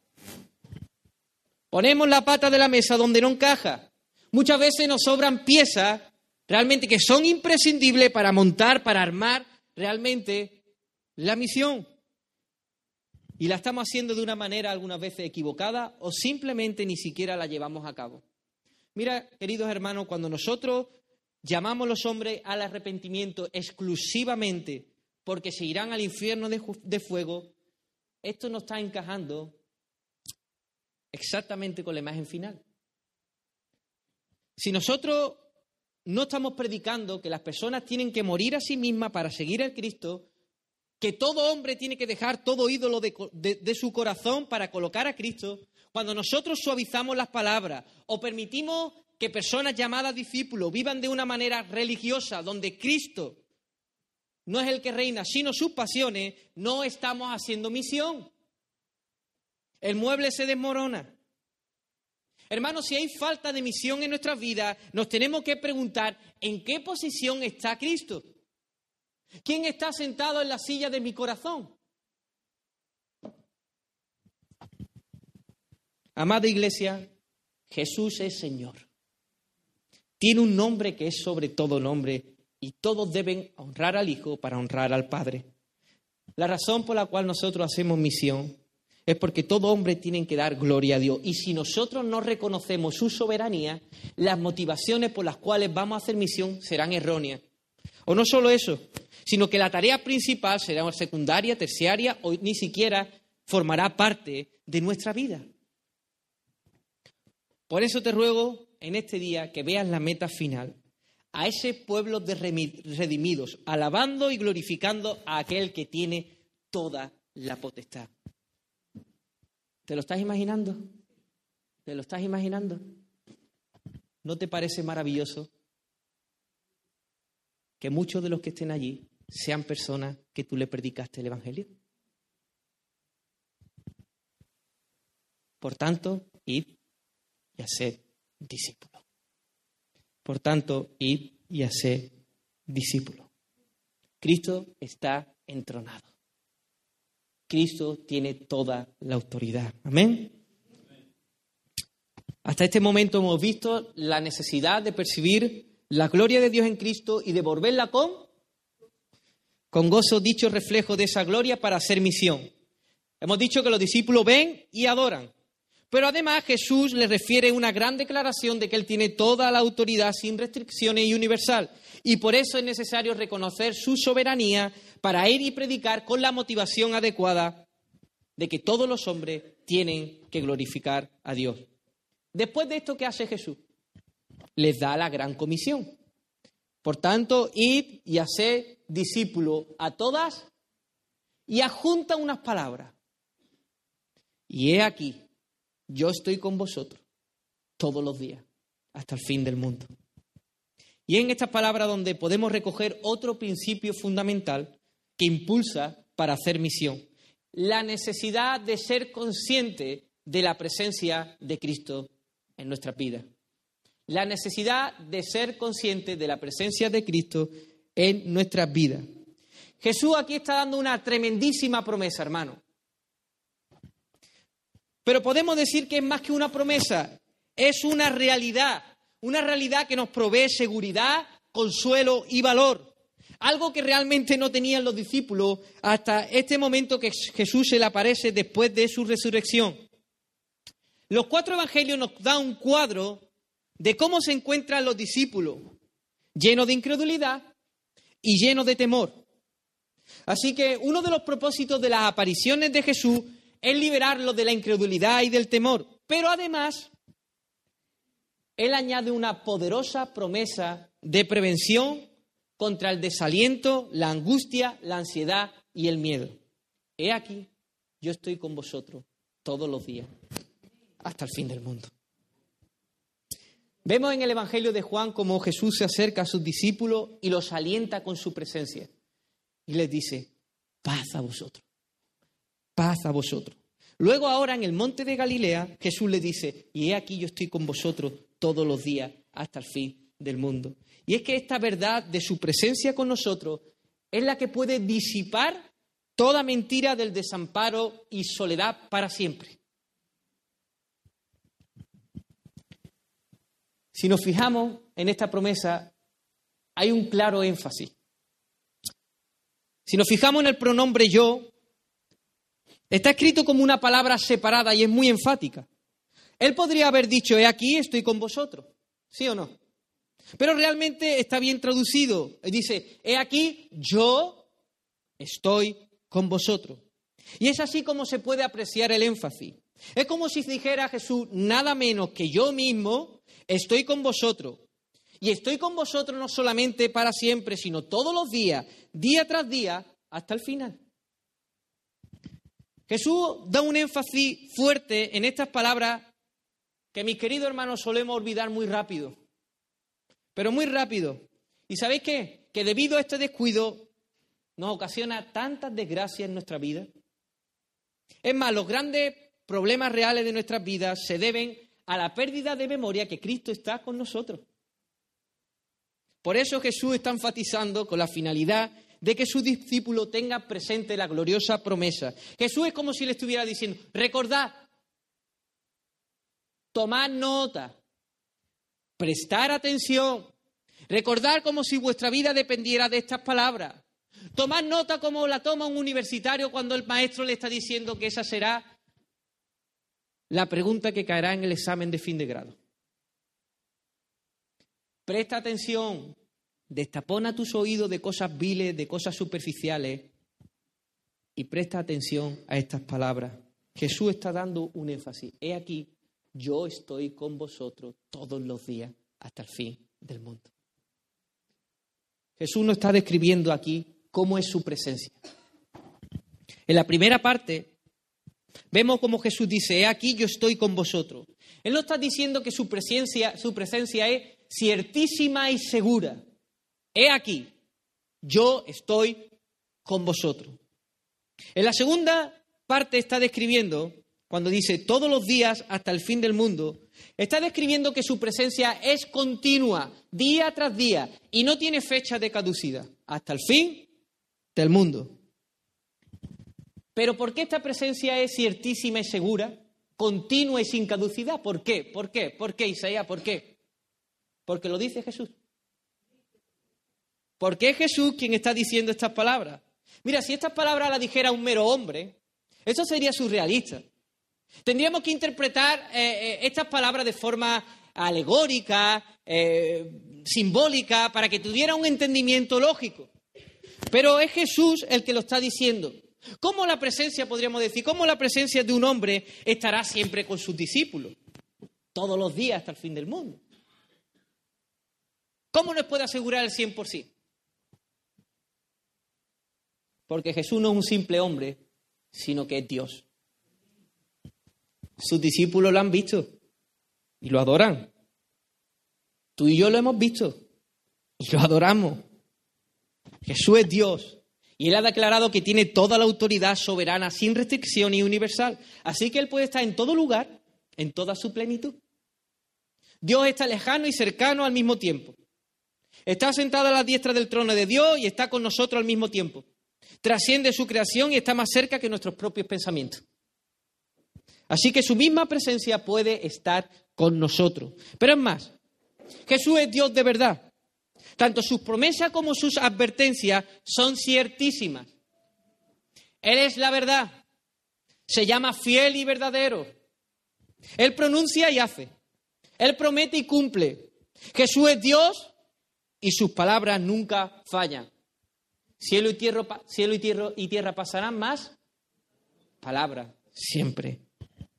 Ponemos la pata de la mesa donde no encaja. Muchas veces nos sobran piezas realmente que son imprescindibles para montar, para armar realmente la misión. Y la estamos haciendo de una manera algunas veces equivocada o simplemente ni siquiera la llevamos a cabo. Mira, queridos hermanos, cuando nosotros llamamos los hombres al arrepentimiento exclusivamente porque se irán al infierno de, fuego, esto no está encajando exactamente con la imagen final. Si nosotros no estamos predicando que las personas tienen que morir a sí mismas para seguir al Cristo, que todo hombre tiene que dejar todo ídolo de, su corazón para colocar a Cristo, cuando nosotros suavizamos las palabras o permitimos que personas llamadas discípulos vivan de una manera religiosa, donde Cristo no es el que reina, sino sus pasiones, no estamos haciendo misión. El mueble se desmorona. Hermanos, si hay falta de misión en nuestras vidas, nos tenemos que preguntar en qué posición está Cristo. ¿Quién está sentado en la silla de mi corazón? Amada iglesia, Jesús es Señor. Tiene un nombre que es sobre todo nombre y todos deben honrar al Hijo para honrar al Padre. La razón por la cual nosotros hacemos misión es porque todo hombre tiene que dar gloria a Dios. Y si nosotros no reconocemos su soberanía, las motivaciones por las cuales vamos a hacer misión serán erróneas. O no solo eso, sino que la tarea principal será secundaria, terciaria o ni siquiera formará parte de nuestra vida. Por eso te ruego en este día que veas la meta final, a ese pueblo de redimidos, alabando y glorificando a aquel que tiene toda la potestad. ¿Te lo estás imaginando? ¿Te lo estás imaginando? ¿No te parece maravilloso que muchos de los que estén allí sean personas que tú le predicaste el Evangelio? Por tanto, id y haced discípulos. Por tanto, id y haced discípulos. Cristo está entronado. Cristo tiene toda la autoridad. Amén. Hasta este momento hemos visto la necesidad de percibir la gloria de Dios en Cristo y de volverla con, con gozo dicho reflejo de esa gloria para hacer misión. Hemos dicho que los discípulos ven y adoran. Pero además Jesús le refiere una gran declaración de que Él tiene toda la autoridad sin restricciones y universal. Y por eso es necesario reconocer su soberanía para ir y predicar con la motivación adecuada de que todos los hombres tienen que glorificar a Dios. Después de esto, ¿qué hace Jesús? Les da la gran comisión. Por tanto, id y haced discípulos a todas y adjunta unas palabras. Y he aquí, yo estoy con vosotros todos los días, hasta el fin del mundo. Y en estas palabras donde podemos recoger otro principio fundamental que impulsa para hacer misión, la necesidad de ser consciente de la presencia de Cristo en nuestra vida. La necesidad de ser consciente de la presencia de Cristo en nuestras vidas. Jesús aquí está dando una tremendísima promesa, hermano. Pero podemos decir que es más que una promesa, es una realidad, una realidad que nos provee seguridad, consuelo y valor. Algo que realmente no tenían los discípulos hasta este momento que Jesús se le aparece después de su resurrección. Los cuatro evangelios nos dan un cuadro de cómo se encuentran los discípulos, llenos de incredulidad y llenos de temor. Así que uno de los propósitos de las apariciones de Jesús es liberarlo de la incredulidad y del temor. Pero además, Él añade una poderosa promesa de prevención contra el desaliento, la angustia, la ansiedad y el miedo. He aquí, yo estoy con vosotros todos los días, hasta el fin del mundo. Vemos en el Evangelio de Juan cómo Jesús se acerca a sus discípulos y los alienta con su presencia. Y les dice, paz a vosotros paz a vosotros. Luego ahora en el monte de Galilea Jesús le dice, y he aquí yo estoy con vosotros todos los días hasta el fin del mundo. Y es que esta verdad de su presencia con nosotros es la que puede disipar toda mentira del desamparo y soledad para siempre. Si nos fijamos en esta promesa, hay un claro énfasis. Si nos fijamos en el pronombre yo, Está escrito como una palabra separada y es muy enfática. Él podría haber dicho, he aquí, estoy con vosotros. ¿Sí o no? Pero realmente está bien traducido. Dice, he aquí, yo estoy con vosotros. Y es así como se puede apreciar el énfasis. Es como si dijera Jesús, nada menos que yo mismo estoy con vosotros. Y estoy con vosotros no solamente para siempre, sino todos los días, día tras día, hasta el final. Jesús da un énfasis fuerte en estas palabras que mis queridos hermanos solemos olvidar muy rápido, pero muy rápido. ¿Y sabéis qué? Que debido a este descuido nos ocasiona tantas desgracias en nuestra vida. Es más, los grandes problemas reales de nuestras vidas se deben a la pérdida de memoria que Cristo está con nosotros. Por eso Jesús está enfatizando con la finalidad de que su discípulo tenga presente la gloriosa promesa. Jesús es como si le estuviera diciendo, recordad, tomad nota, prestar atención, recordar como si vuestra vida dependiera de estas palabras. Tomad nota como la toma un universitario cuando el maestro le está diciendo que esa será la pregunta que caerá en el examen de fin de grado. Presta atención, Destapona tus oídos de cosas viles, de cosas superficiales y presta atención a estas palabras. Jesús está dando un énfasis. He aquí, yo estoy con vosotros todos los días hasta el fin del mundo. Jesús nos está describiendo aquí cómo es su presencia. En la primera parte vemos como Jesús dice, he aquí yo estoy con vosotros. Él no está diciendo que su presencia, su presencia es ciertísima y segura. He aquí, yo estoy con vosotros. En la segunda parte está describiendo, cuando dice todos los días hasta el fin del mundo, está describiendo que su presencia es continua, día tras día, y no tiene fecha de caducidad, hasta el fin del mundo. Pero ¿por qué esta presencia es ciertísima y segura, continua y sin caducidad? ¿Por qué? ¿Por qué? ¿Por qué, Isaías? ¿Por qué? Porque lo dice Jesús. ¿Por qué es Jesús quien está diciendo estas palabras? Mira, si estas palabras las dijera un mero hombre, eso sería surrealista. Tendríamos que interpretar eh, eh, estas palabras de forma alegórica, eh, simbólica, para que tuviera un entendimiento lógico. Pero es Jesús el que lo está diciendo. ¿Cómo la presencia, podríamos decir, cómo la presencia de un hombre estará siempre con sus discípulos? Todos los días hasta el fin del mundo. ¿Cómo nos puede asegurar el 100%? Porque Jesús no es un simple hombre, sino que es Dios. Sus discípulos lo han visto y lo adoran. Tú y yo lo hemos visto y lo adoramos. Jesús es Dios y Él ha declarado que tiene toda la autoridad soberana, sin restricción y universal. Así que Él puede estar en todo lugar, en toda su plenitud. Dios está lejano y cercano al mismo tiempo. Está sentado a la diestra del trono de Dios y está con nosotros al mismo tiempo trasciende su creación y está más cerca que nuestros propios pensamientos. Así que su misma presencia puede estar con nosotros. Pero es más, Jesús es Dios de verdad. Tanto sus promesas como sus advertencias son ciertísimas. Él es la verdad. Se llama fiel y verdadero. Él pronuncia y hace. Él promete y cumple. Jesús es Dios y sus palabras nunca fallan. Cielo y tierra, cielo y tierra, y tierra pasarán más. Palabras siempre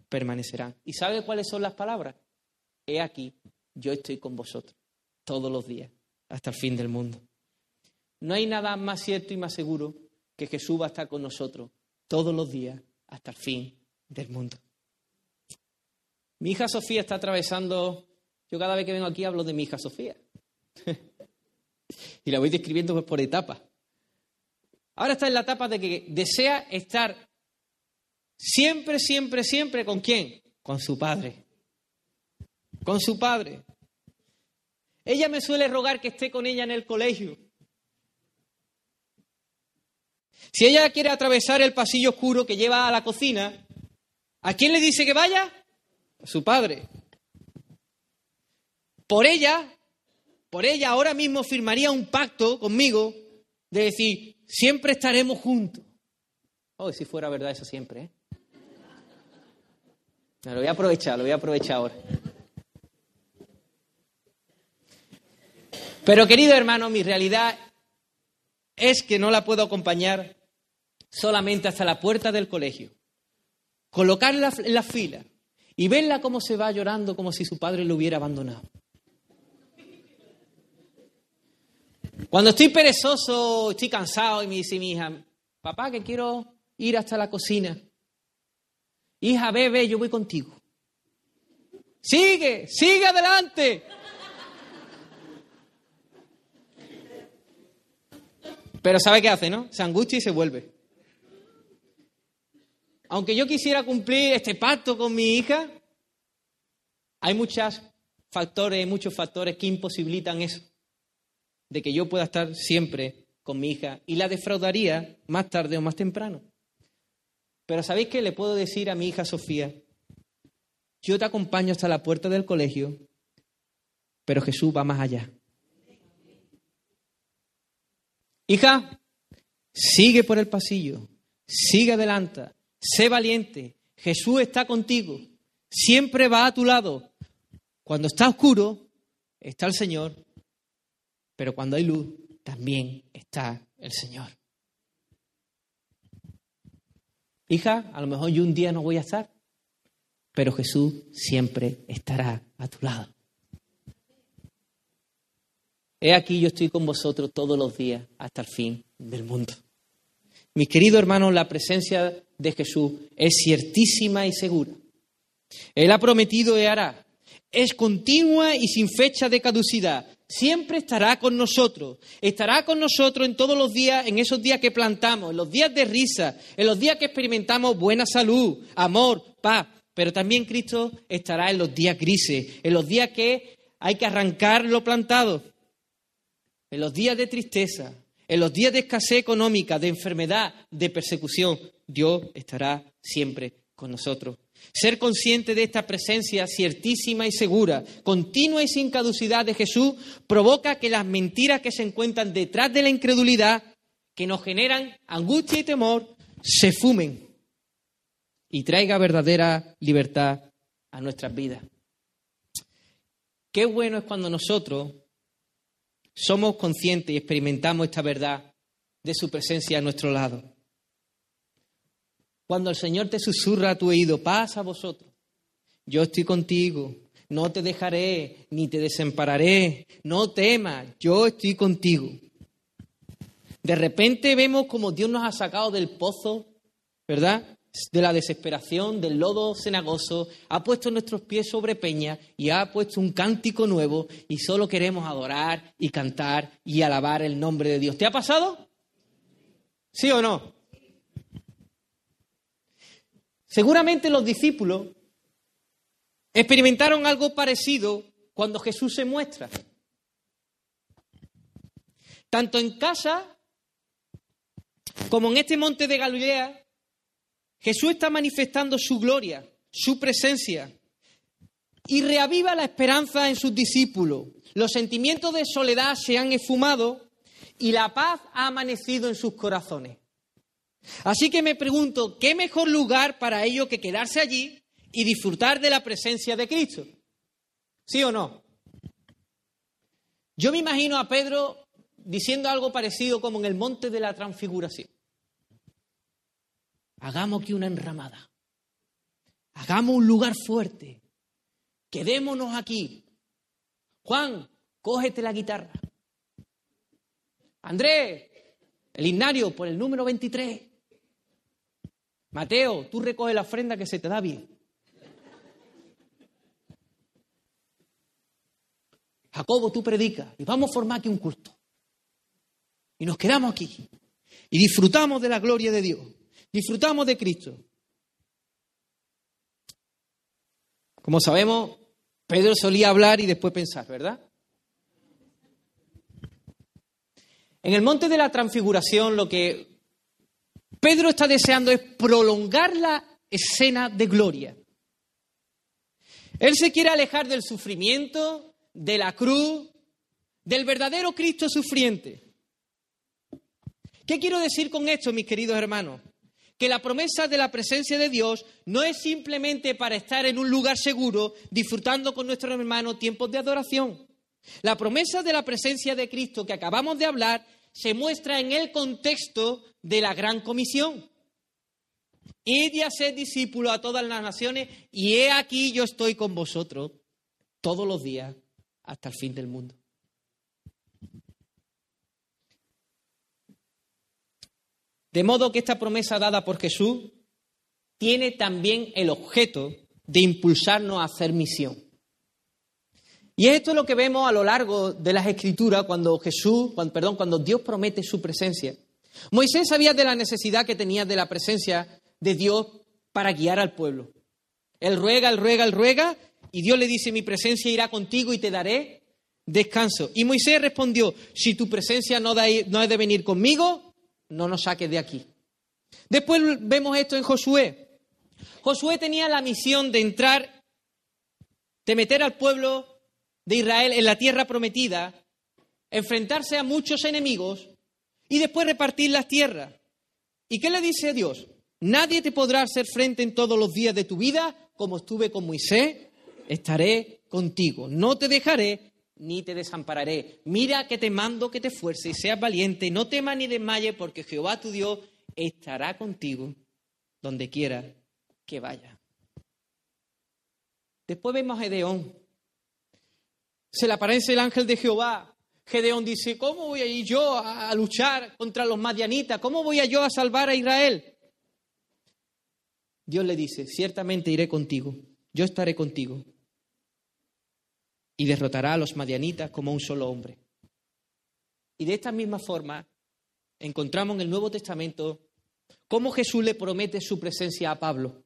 permanecerán. ¿Y sabe cuáles son las palabras? He aquí, yo estoy con vosotros todos los días, hasta el fin del mundo. No hay nada más cierto y más seguro que Jesús va a estar con nosotros todos los días, hasta el fin del mundo. Mi hija Sofía está atravesando, yo cada vez que vengo aquí hablo de mi hija Sofía. y la voy describiendo pues por etapas. Ahora está en la etapa de que desea estar siempre, siempre, siempre con quién? Con su padre. Con su padre. Ella me suele rogar que esté con ella en el colegio. Si ella quiere atravesar el pasillo oscuro que lleva a la cocina, ¿a quién le dice que vaya? A su padre. Por ella, por ella ahora mismo firmaría un pacto conmigo de decir, siempre estaremos juntos. Oh, si fuera verdad eso siempre, ¿eh? lo voy a aprovechar, lo voy a aprovechar ahora. Pero querido hermano, mi realidad es que no la puedo acompañar solamente hasta la puerta del colegio, colocarla en la fila y verla cómo se va llorando como si su padre lo hubiera abandonado. Cuando estoy perezoso, estoy cansado y me dice mi hija, papá, que quiero ir hasta la cocina. Hija, ve, yo voy contigo. Sigue, sigue adelante. Pero ¿sabe qué hace, no? Se angustia y se vuelve. Aunque yo quisiera cumplir este pacto con mi hija, hay muchos factores, muchos factores que imposibilitan eso de que yo pueda estar siempre con mi hija y la defraudaría más tarde o más temprano. Pero ¿sabéis qué le puedo decir a mi hija Sofía? Yo te acompaño hasta la puerta del colegio, pero Jesús va más allá. Hija, sigue por el pasillo, sigue adelante, sé valiente, Jesús está contigo, siempre va a tu lado. Cuando está oscuro, está el Señor Pero cuando hay luz, también está el Señor. Hija, a lo mejor yo un día no voy a estar, pero Jesús siempre estará a tu lado. He aquí yo estoy con vosotros todos los días hasta el fin del mundo. Mis queridos hermanos, la presencia de Jesús es ciertísima y segura. Él ha prometido y hará. Es continua y sin fecha de caducidad. Siempre estará con nosotros. Estará con nosotros en todos los días, en esos días que plantamos, en los días de risa, en los días que experimentamos buena salud, amor, paz. Pero también Cristo estará en los días grises, en los días que hay que arrancar lo plantado, en los días de tristeza, en los días de escasez económica, de enfermedad, de persecución. Dios estará siempre con nosotros. Ser consciente de esta presencia ciertísima y segura, continua y sin caducidad de Jesús, provoca que las mentiras que se encuentran detrás de la incredulidad, que nos generan angustia y temor, se fumen y traiga verdadera libertad a nuestras vidas. Qué bueno es cuando nosotros somos conscientes y experimentamos esta verdad de su presencia a nuestro lado. Cuando el Señor te susurra a tu oído, pasa a vosotros, yo estoy contigo, no te dejaré ni te desampararé, no temas, yo estoy contigo. De repente vemos como Dios nos ha sacado del pozo, ¿verdad? De la desesperación, del lodo cenagoso, ha puesto nuestros pies sobre peña y ha puesto un cántico nuevo y solo queremos adorar y cantar y alabar el nombre de Dios. ¿Te ha pasado? ¿Sí o no? Seguramente los discípulos experimentaron algo parecido cuando Jesús se muestra. Tanto en casa como en este monte de Galilea, Jesús está manifestando su gloria, su presencia, y reaviva la esperanza en sus discípulos. Los sentimientos de soledad se han esfumado y la paz ha amanecido en sus corazones. Así que me pregunto, ¿qué mejor lugar para ello que quedarse allí y disfrutar de la presencia de Cristo? ¿Sí o no? Yo me imagino a Pedro diciendo algo parecido como en el monte de la transfiguración. Hagamos aquí una enramada. Hagamos un lugar fuerte. Quedémonos aquí. Juan, cógete la guitarra. Andrés, el himnario por el número 23. Mateo, tú recoge la ofrenda que se te da bien. Jacobo, tú predicas y vamos a formar aquí un culto. Y nos quedamos aquí. Y disfrutamos de la gloria de Dios. Disfrutamos de Cristo. Como sabemos, Pedro solía hablar y después pensar, ¿verdad? En el monte de la transfiguración lo que Pedro está deseando es prolongar la escena de gloria. Él se quiere alejar del sufrimiento, de la cruz, del verdadero Cristo sufriente. ¿Qué quiero decir con esto, mis queridos hermanos? Que la promesa de la presencia de Dios no es simplemente para estar en un lugar seguro disfrutando con nuestros hermanos tiempos de adoración. La promesa de la presencia de Cristo que acabamos de hablar se muestra en el contexto de la gran comisión. Id y ser discípulos a todas las naciones, y he aquí yo estoy con vosotros todos los días hasta el fin del mundo. De modo que esta promesa dada por Jesús tiene también el objeto de impulsarnos a hacer misión. Y esto es lo que vemos a lo largo de las escrituras cuando Jesús, perdón, cuando Dios promete su presencia. Moisés sabía de la necesidad que tenía de la presencia de Dios para guiar al pueblo. Él ruega, él ruega, él ruega, y Dios le dice, mi presencia irá contigo y te daré descanso. Y Moisés respondió, si tu presencia no, no ha de venir conmigo, no nos saques de aquí. Después vemos esto en Josué. Josué tenía la misión de entrar, de meter al pueblo de Israel en la tierra prometida, enfrentarse a muchos enemigos y después repartir las tierras. ¿Y qué le dice a Dios? Nadie te podrá hacer frente en todos los días de tu vida, como estuve con Moisés, estaré contigo. No te dejaré ni te desampararé. Mira que te mando que te esfuerces y seas valiente, no temas ni desmayes, porque Jehová tu Dios estará contigo donde quiera que vaya. Después vemos a Gedeón. Se le aparece el ángel de Jehová. Gedeón dice, ¿cómo voy a ir yo a, luchar contra los madianitas? ¿Cómo voy a yo a salvar a Israel? Dios le dice, ciertamente iré contigo, yo estaré contigo. Y derrotará a los madianitas como un solo hombre. Y de esta misma forma encontramos en el Nuevo Testamento cómo Jesús le promete su presencia a Pablo.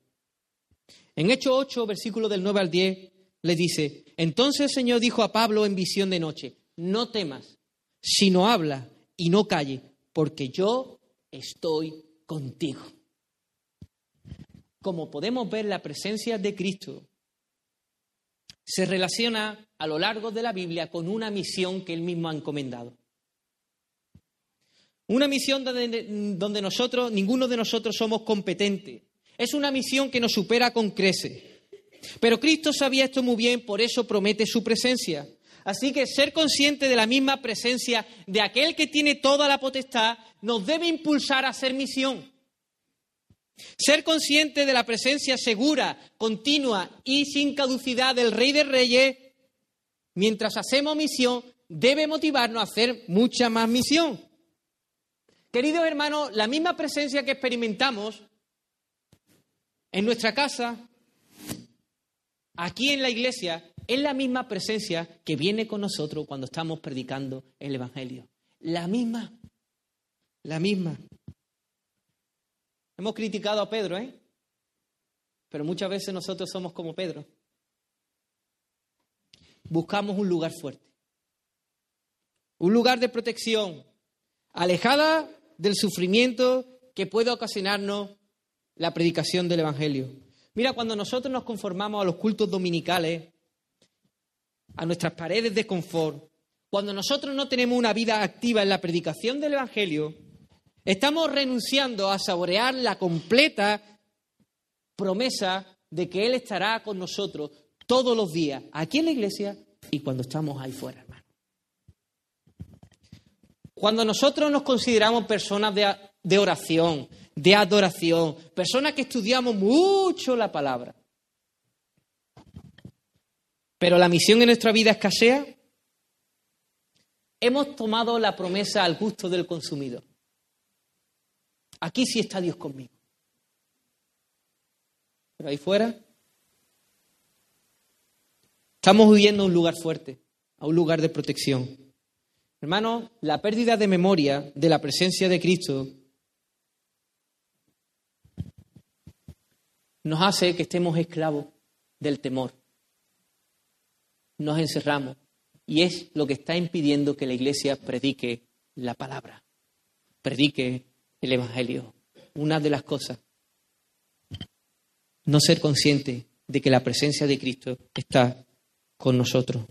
En Hechos 8, versículo del 9 al 10, le dice, entonces el Señor dijo a Pablo en visión de noche, no temas, sino habla y no calle, porque yo estoy contigo. Como podemos ver, la presencia de Cristo se relaciona a lo largo de la Biblia con una misión que él mismo ha encomendado. Una misión donde, donde nosotros, ninguno de nosotros somos competentes. Es una misión que nos supera con creces. Pero Cristo sabía esto muy bien, por eso promete su presencia. Así que ser consciente de la misma presencia de aquel que tiene toda la potestad nos debe impulsar a hacer misión. Ser consciente de la presencia segura, continua y sin caducidad del Rey de Reyes mientras hacemos misión debe motivarnos a hacer mucha más misión. Queridos hermanos, la misma presencia que experimentamos en nuestra casa, aquí en la iglesia, es la misma presencia que viene con nosotros cuando estamos predicando el Evangelio. La misma, la misma. Hemos criticado a Pedro, ¿eh? Pero muchas veces nosotros somos como Pedro. Buscamos un lugar fuerte, un lugar de protección, alejada del sufrimiento que puede ocasionarnos la predicación del Evangelio. Mira, cuando nosotros nos conformamos a los cultos dominicales, a nuestras paredes de confort, cuando nosotros no tenemos una vida activa en la predicación del Evangelio, estamos renunciando a saborear la completa promesa de que Él estará con nosotros todos los días, aquí en la iglesia y cuando estamos ahí fuera, hermano. Cuando nosotros nos consideramos personas de, oración, de adoración, personas que estudiamos mucho la palabra, pero la misión en nuestra vida escasea, hemos tomado la promesa al gusto del consumidor. Aquí sí está Dios conmigo. Pero ahí fuera estamos huyendo a un lugar fuerte, a un lugar de protección. Hermano, la pérdida de memoria de la presencia de Cristo nos hace que estemos esclavos del temor. Nos encerramos y es lo que está impidiendo que la iglesia predique la palabra, predique el Evangelio. Una de las cosas, no ser consciente de que la presencia de Cristo está con nosotros.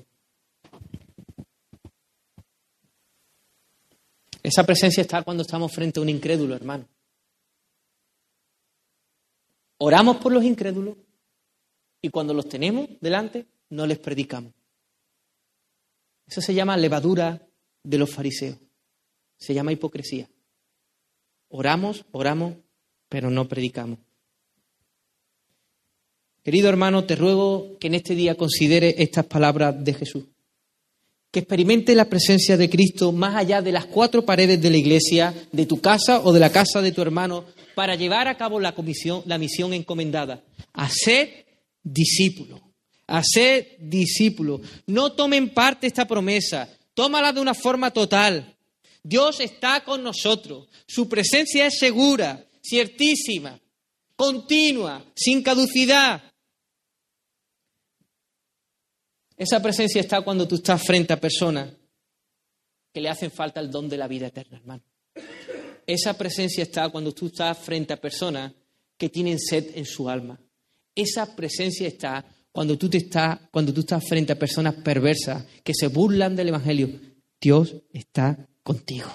Esa presencia está cuando estamos frente a un incrédulo, hermano. Oramos por los incrédulos y cuando los tenemos delante no les predicamos. Eso se llama levadura de los fariseos. Se llama hipocresía. Oramos, oramos, pero no predicamos. Querido hermano, te ruego que en este día considere estas palabras de Jesús. Que experimente la presencia de Cristo más allá de las cuatro paredes de la iglesia, de tu casa o de la casa de tu hermano, para llevar a cabo la, comisión, la misión encomendada, ser discípulo, ser discípulo. No tomen parte esta promesa, tómala de una forma total. Dios está con nosotros, su presencia es segura, ciertísima, continua, sin caducidad. Esa presencia está cuando tú estás frente a personas que le hacen falta el don de la vida eterna, hermano. Esa presencia está cuando tú estás frente a personas que tienen sed en su alma. Esa presencia está cuando tú, te estás, cuando tú estás frente a personas perversas que se burlan del Evangelio. Dios está contigo.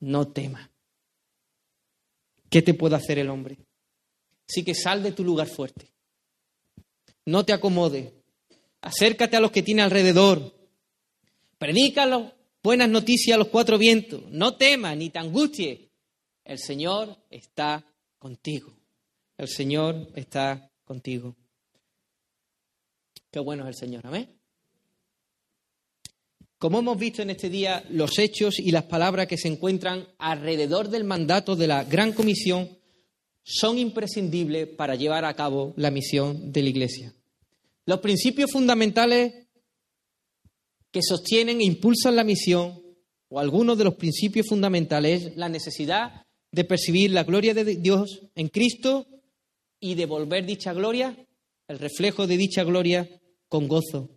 No temas. ¿Qué te puede hacer el hombre? Así que sal de tu lugar fuerte. No te acomode. Acércate a los que tiene alrededor. Predica las buenas noticias a los cuatro vientos. No temas ni te angusties. El Señor está contigo. El Señor está contigo. Qué bueno es el Señor, amén. Como hemos visto en este día, los hechos y las palabras que se encuentran alrededor del mandato de la Gran Comisión son imprescindibles para llevar a cabo la misión de la Iglesia. Los principios fundamentales que sostienen e impulsan la misión, o algunos de los principios fundamentales, es la necesidad de percibir la gloria de Dios en Cristo y devolver dicha gloria, el reflejo de dicha gloria, con gozo.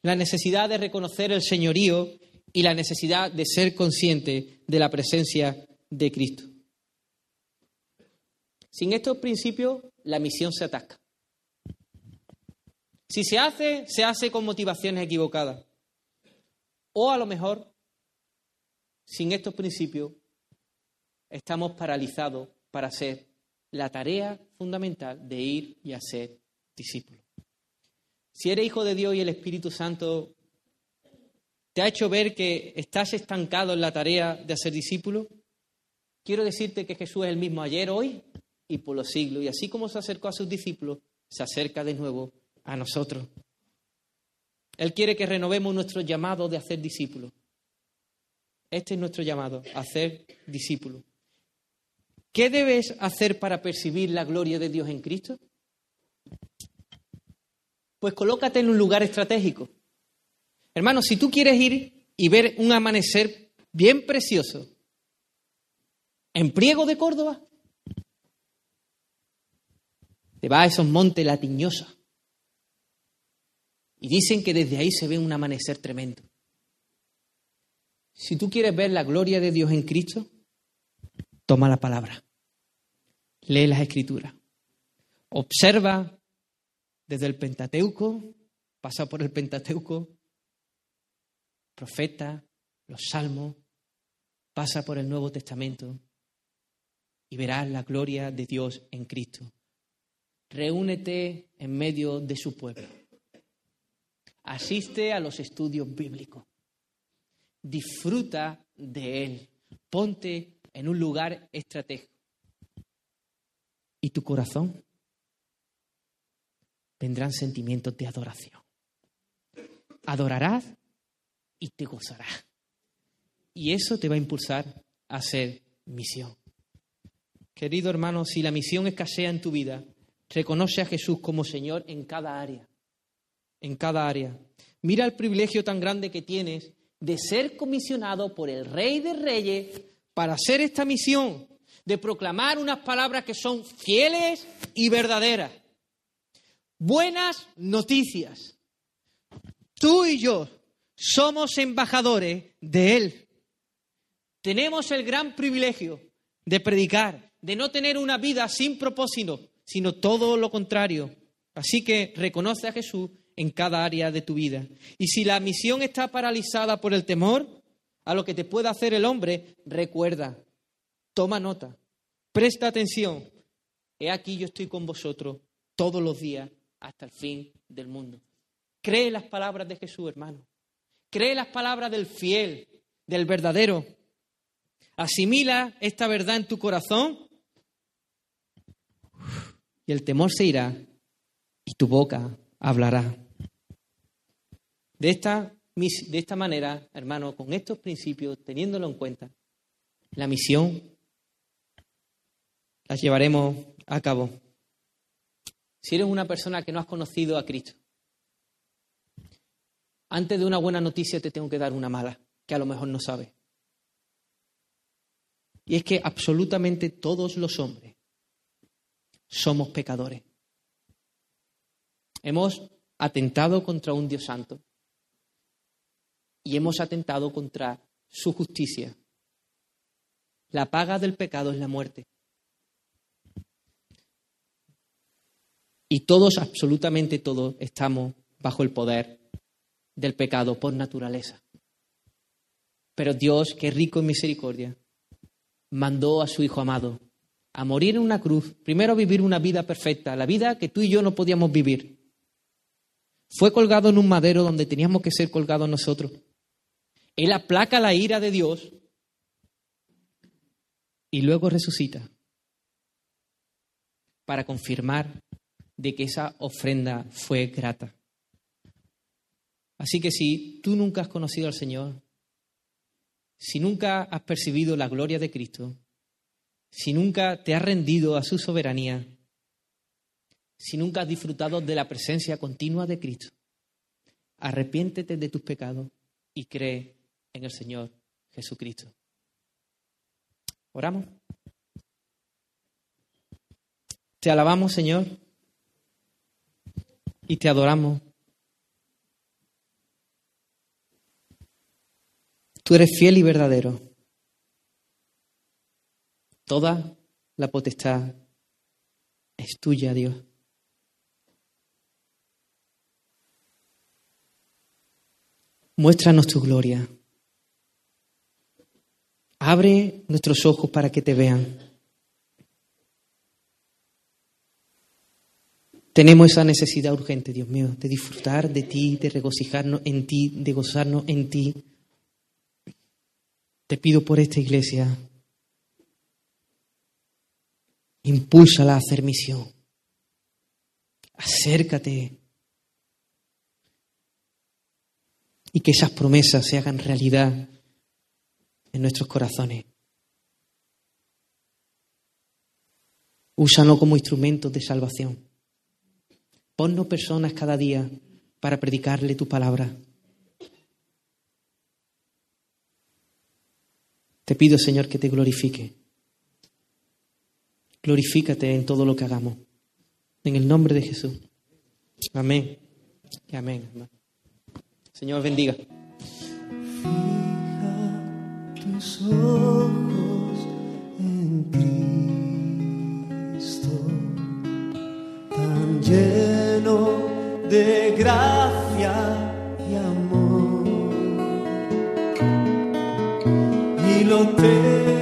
La necesidad de reconocer el señorío y la necesidad de ser consciente de la presencia de Cristo. Sin estos principios, la misión se ataca. Si se hace, se hace con motivaciones equivocadas. O a lo mejor, sin estos principios, estamos paralizados para hacer la tarea fundamental de ir y hacer discípulos. Si eres hijo de Dios y el Espíritu Santo te ha hecho ver que estás estancado en la tarea de hacer discípulos, quiero decirte que Jesús es el mismo ayer, hoy y por los siglos. Y así como se acercó a sus discípulos, se acerca de nuevo a nosotros. Él quiere que renovemos nuestro llamado de hacer discípulos. Este es nuestro llamado, hacer discípulos. ¿Qué debes hacer para percibir la gloria de Dios en Cristo? Pues colócate en un lugar estratégico. Hermano, si tú quieres ir y ver un amanecer bien precioso en Priego de Córdoba, te vas a esos montes latiñosos. Y dicen que desde ahí se ve un amanecer tremendo. Si tú quieres ver la gloria de Dios en Cristo, toma la palabra. Lee las escrituras. Observa desde el Pentateuco, pasa por el Pentateuco, profeta, los salmos, pasa por el Nuevo Testamento y verás la gloria de Dios en Cristo reúnete en medio de su pueblo. Asiste a los estudios bíblicos. Disfruta de él. Ponte en un lugar estratégico. Y tu corazón vendrán sentimientos de adoración. Adorarás y te gozarás. Y eso te va a impulsar a hacer misión. Querido hermano, si la misión escasea en tu vida, Reconoce a Jesús como Señor en cada área, en cada área. Mira el privilegio tan grande que tienes de ser comisionado por el Rey de Reyes para hacer esta misión, de proclamar unas palabras que son fieles y verdaderas. Buenas noticias. Tú y yo somos embajadores de Él. Tenemos el gran privilegio de predicar, de no tener una vida sin propósito, sino todo lo contrario. Así que reconoce a Jesús en cada área de tu vida. Y si la misión está paralizada por el temor a lo que te pueda hacer el hombre, recuerda, toma nota, presta atención. He aquí yo estoy con vosotros todos los días hasta el fin del mundo. Cree las palabras de Jesús, hermano. Cree las palabras del fiel, del verdadero. Asimila esta verdad en tu corazón y el temor se irá y tu boca hablará. De esta, de esta manera, hermano, con estos principios, teniéndolo en cuenta, la misión la llevaremos a cabo. Si eres una persona que no has conocido a Cristo, antes de una buena noticia te tengo que dar una mala, que a lo mejor no sabes. Y es que absolutamente todos los hombres somos pecadores. Hemos atentado contra un Dios santo y hemos atentado contra su justicia. La paga del pecado es la muerte. Y todos, absolutamente todos, estamos bajo el poder del pecado por naturaleza. Pero Dios, que rico en misericordia, mandó a su Hijo amado a morir en una cruz, primero a vivir una vida perfecta, la vida que tú y yo no podíamos vivir. Fue colgado en un madero donde teníamos que ser colgados nosotros. Él aplaca la ira de Dios y luego resucita para confirmar de que esa ofrenda fue grata. Así que si tú nunca has conocido al Señor, si nunca has percibido la gloria de Cristo, si nunca te has rendido a su soberanía, si nunca has disfrutado de la presencia continua de Cristo, arrepiéntete de tus pecados y cree en el Señor Jesucristo. Oramos. Te alabamos, Señor, y te adoramos. Tú eres fiel y verdadero. Toda la potestad es tuya, Dios. Muéstranos tu gloria. Abre nuestros ojos para que te vean. Tenemos esa necesidad urgente, Dios mío, de disfrutar de ti, de regocijarnos en ti, de gozarnos en ti. Te pido por esta iglesia, impúlsala a hacer misión. Acércate. Y que esas promesas se hagan realidad en nuestros corazones. Úsanos como instrumentos de salvación. Ponnos personas cada día para predicarle tu palabra. Te pido, Señor, que te glorifique. Glorifícate en todo lo que hagamos. En el nombre de Jesús. Amén. Y amén. Señor, bendiga. Tus ojos en Cristo, tan lleno de gracia y amor, y lo tengo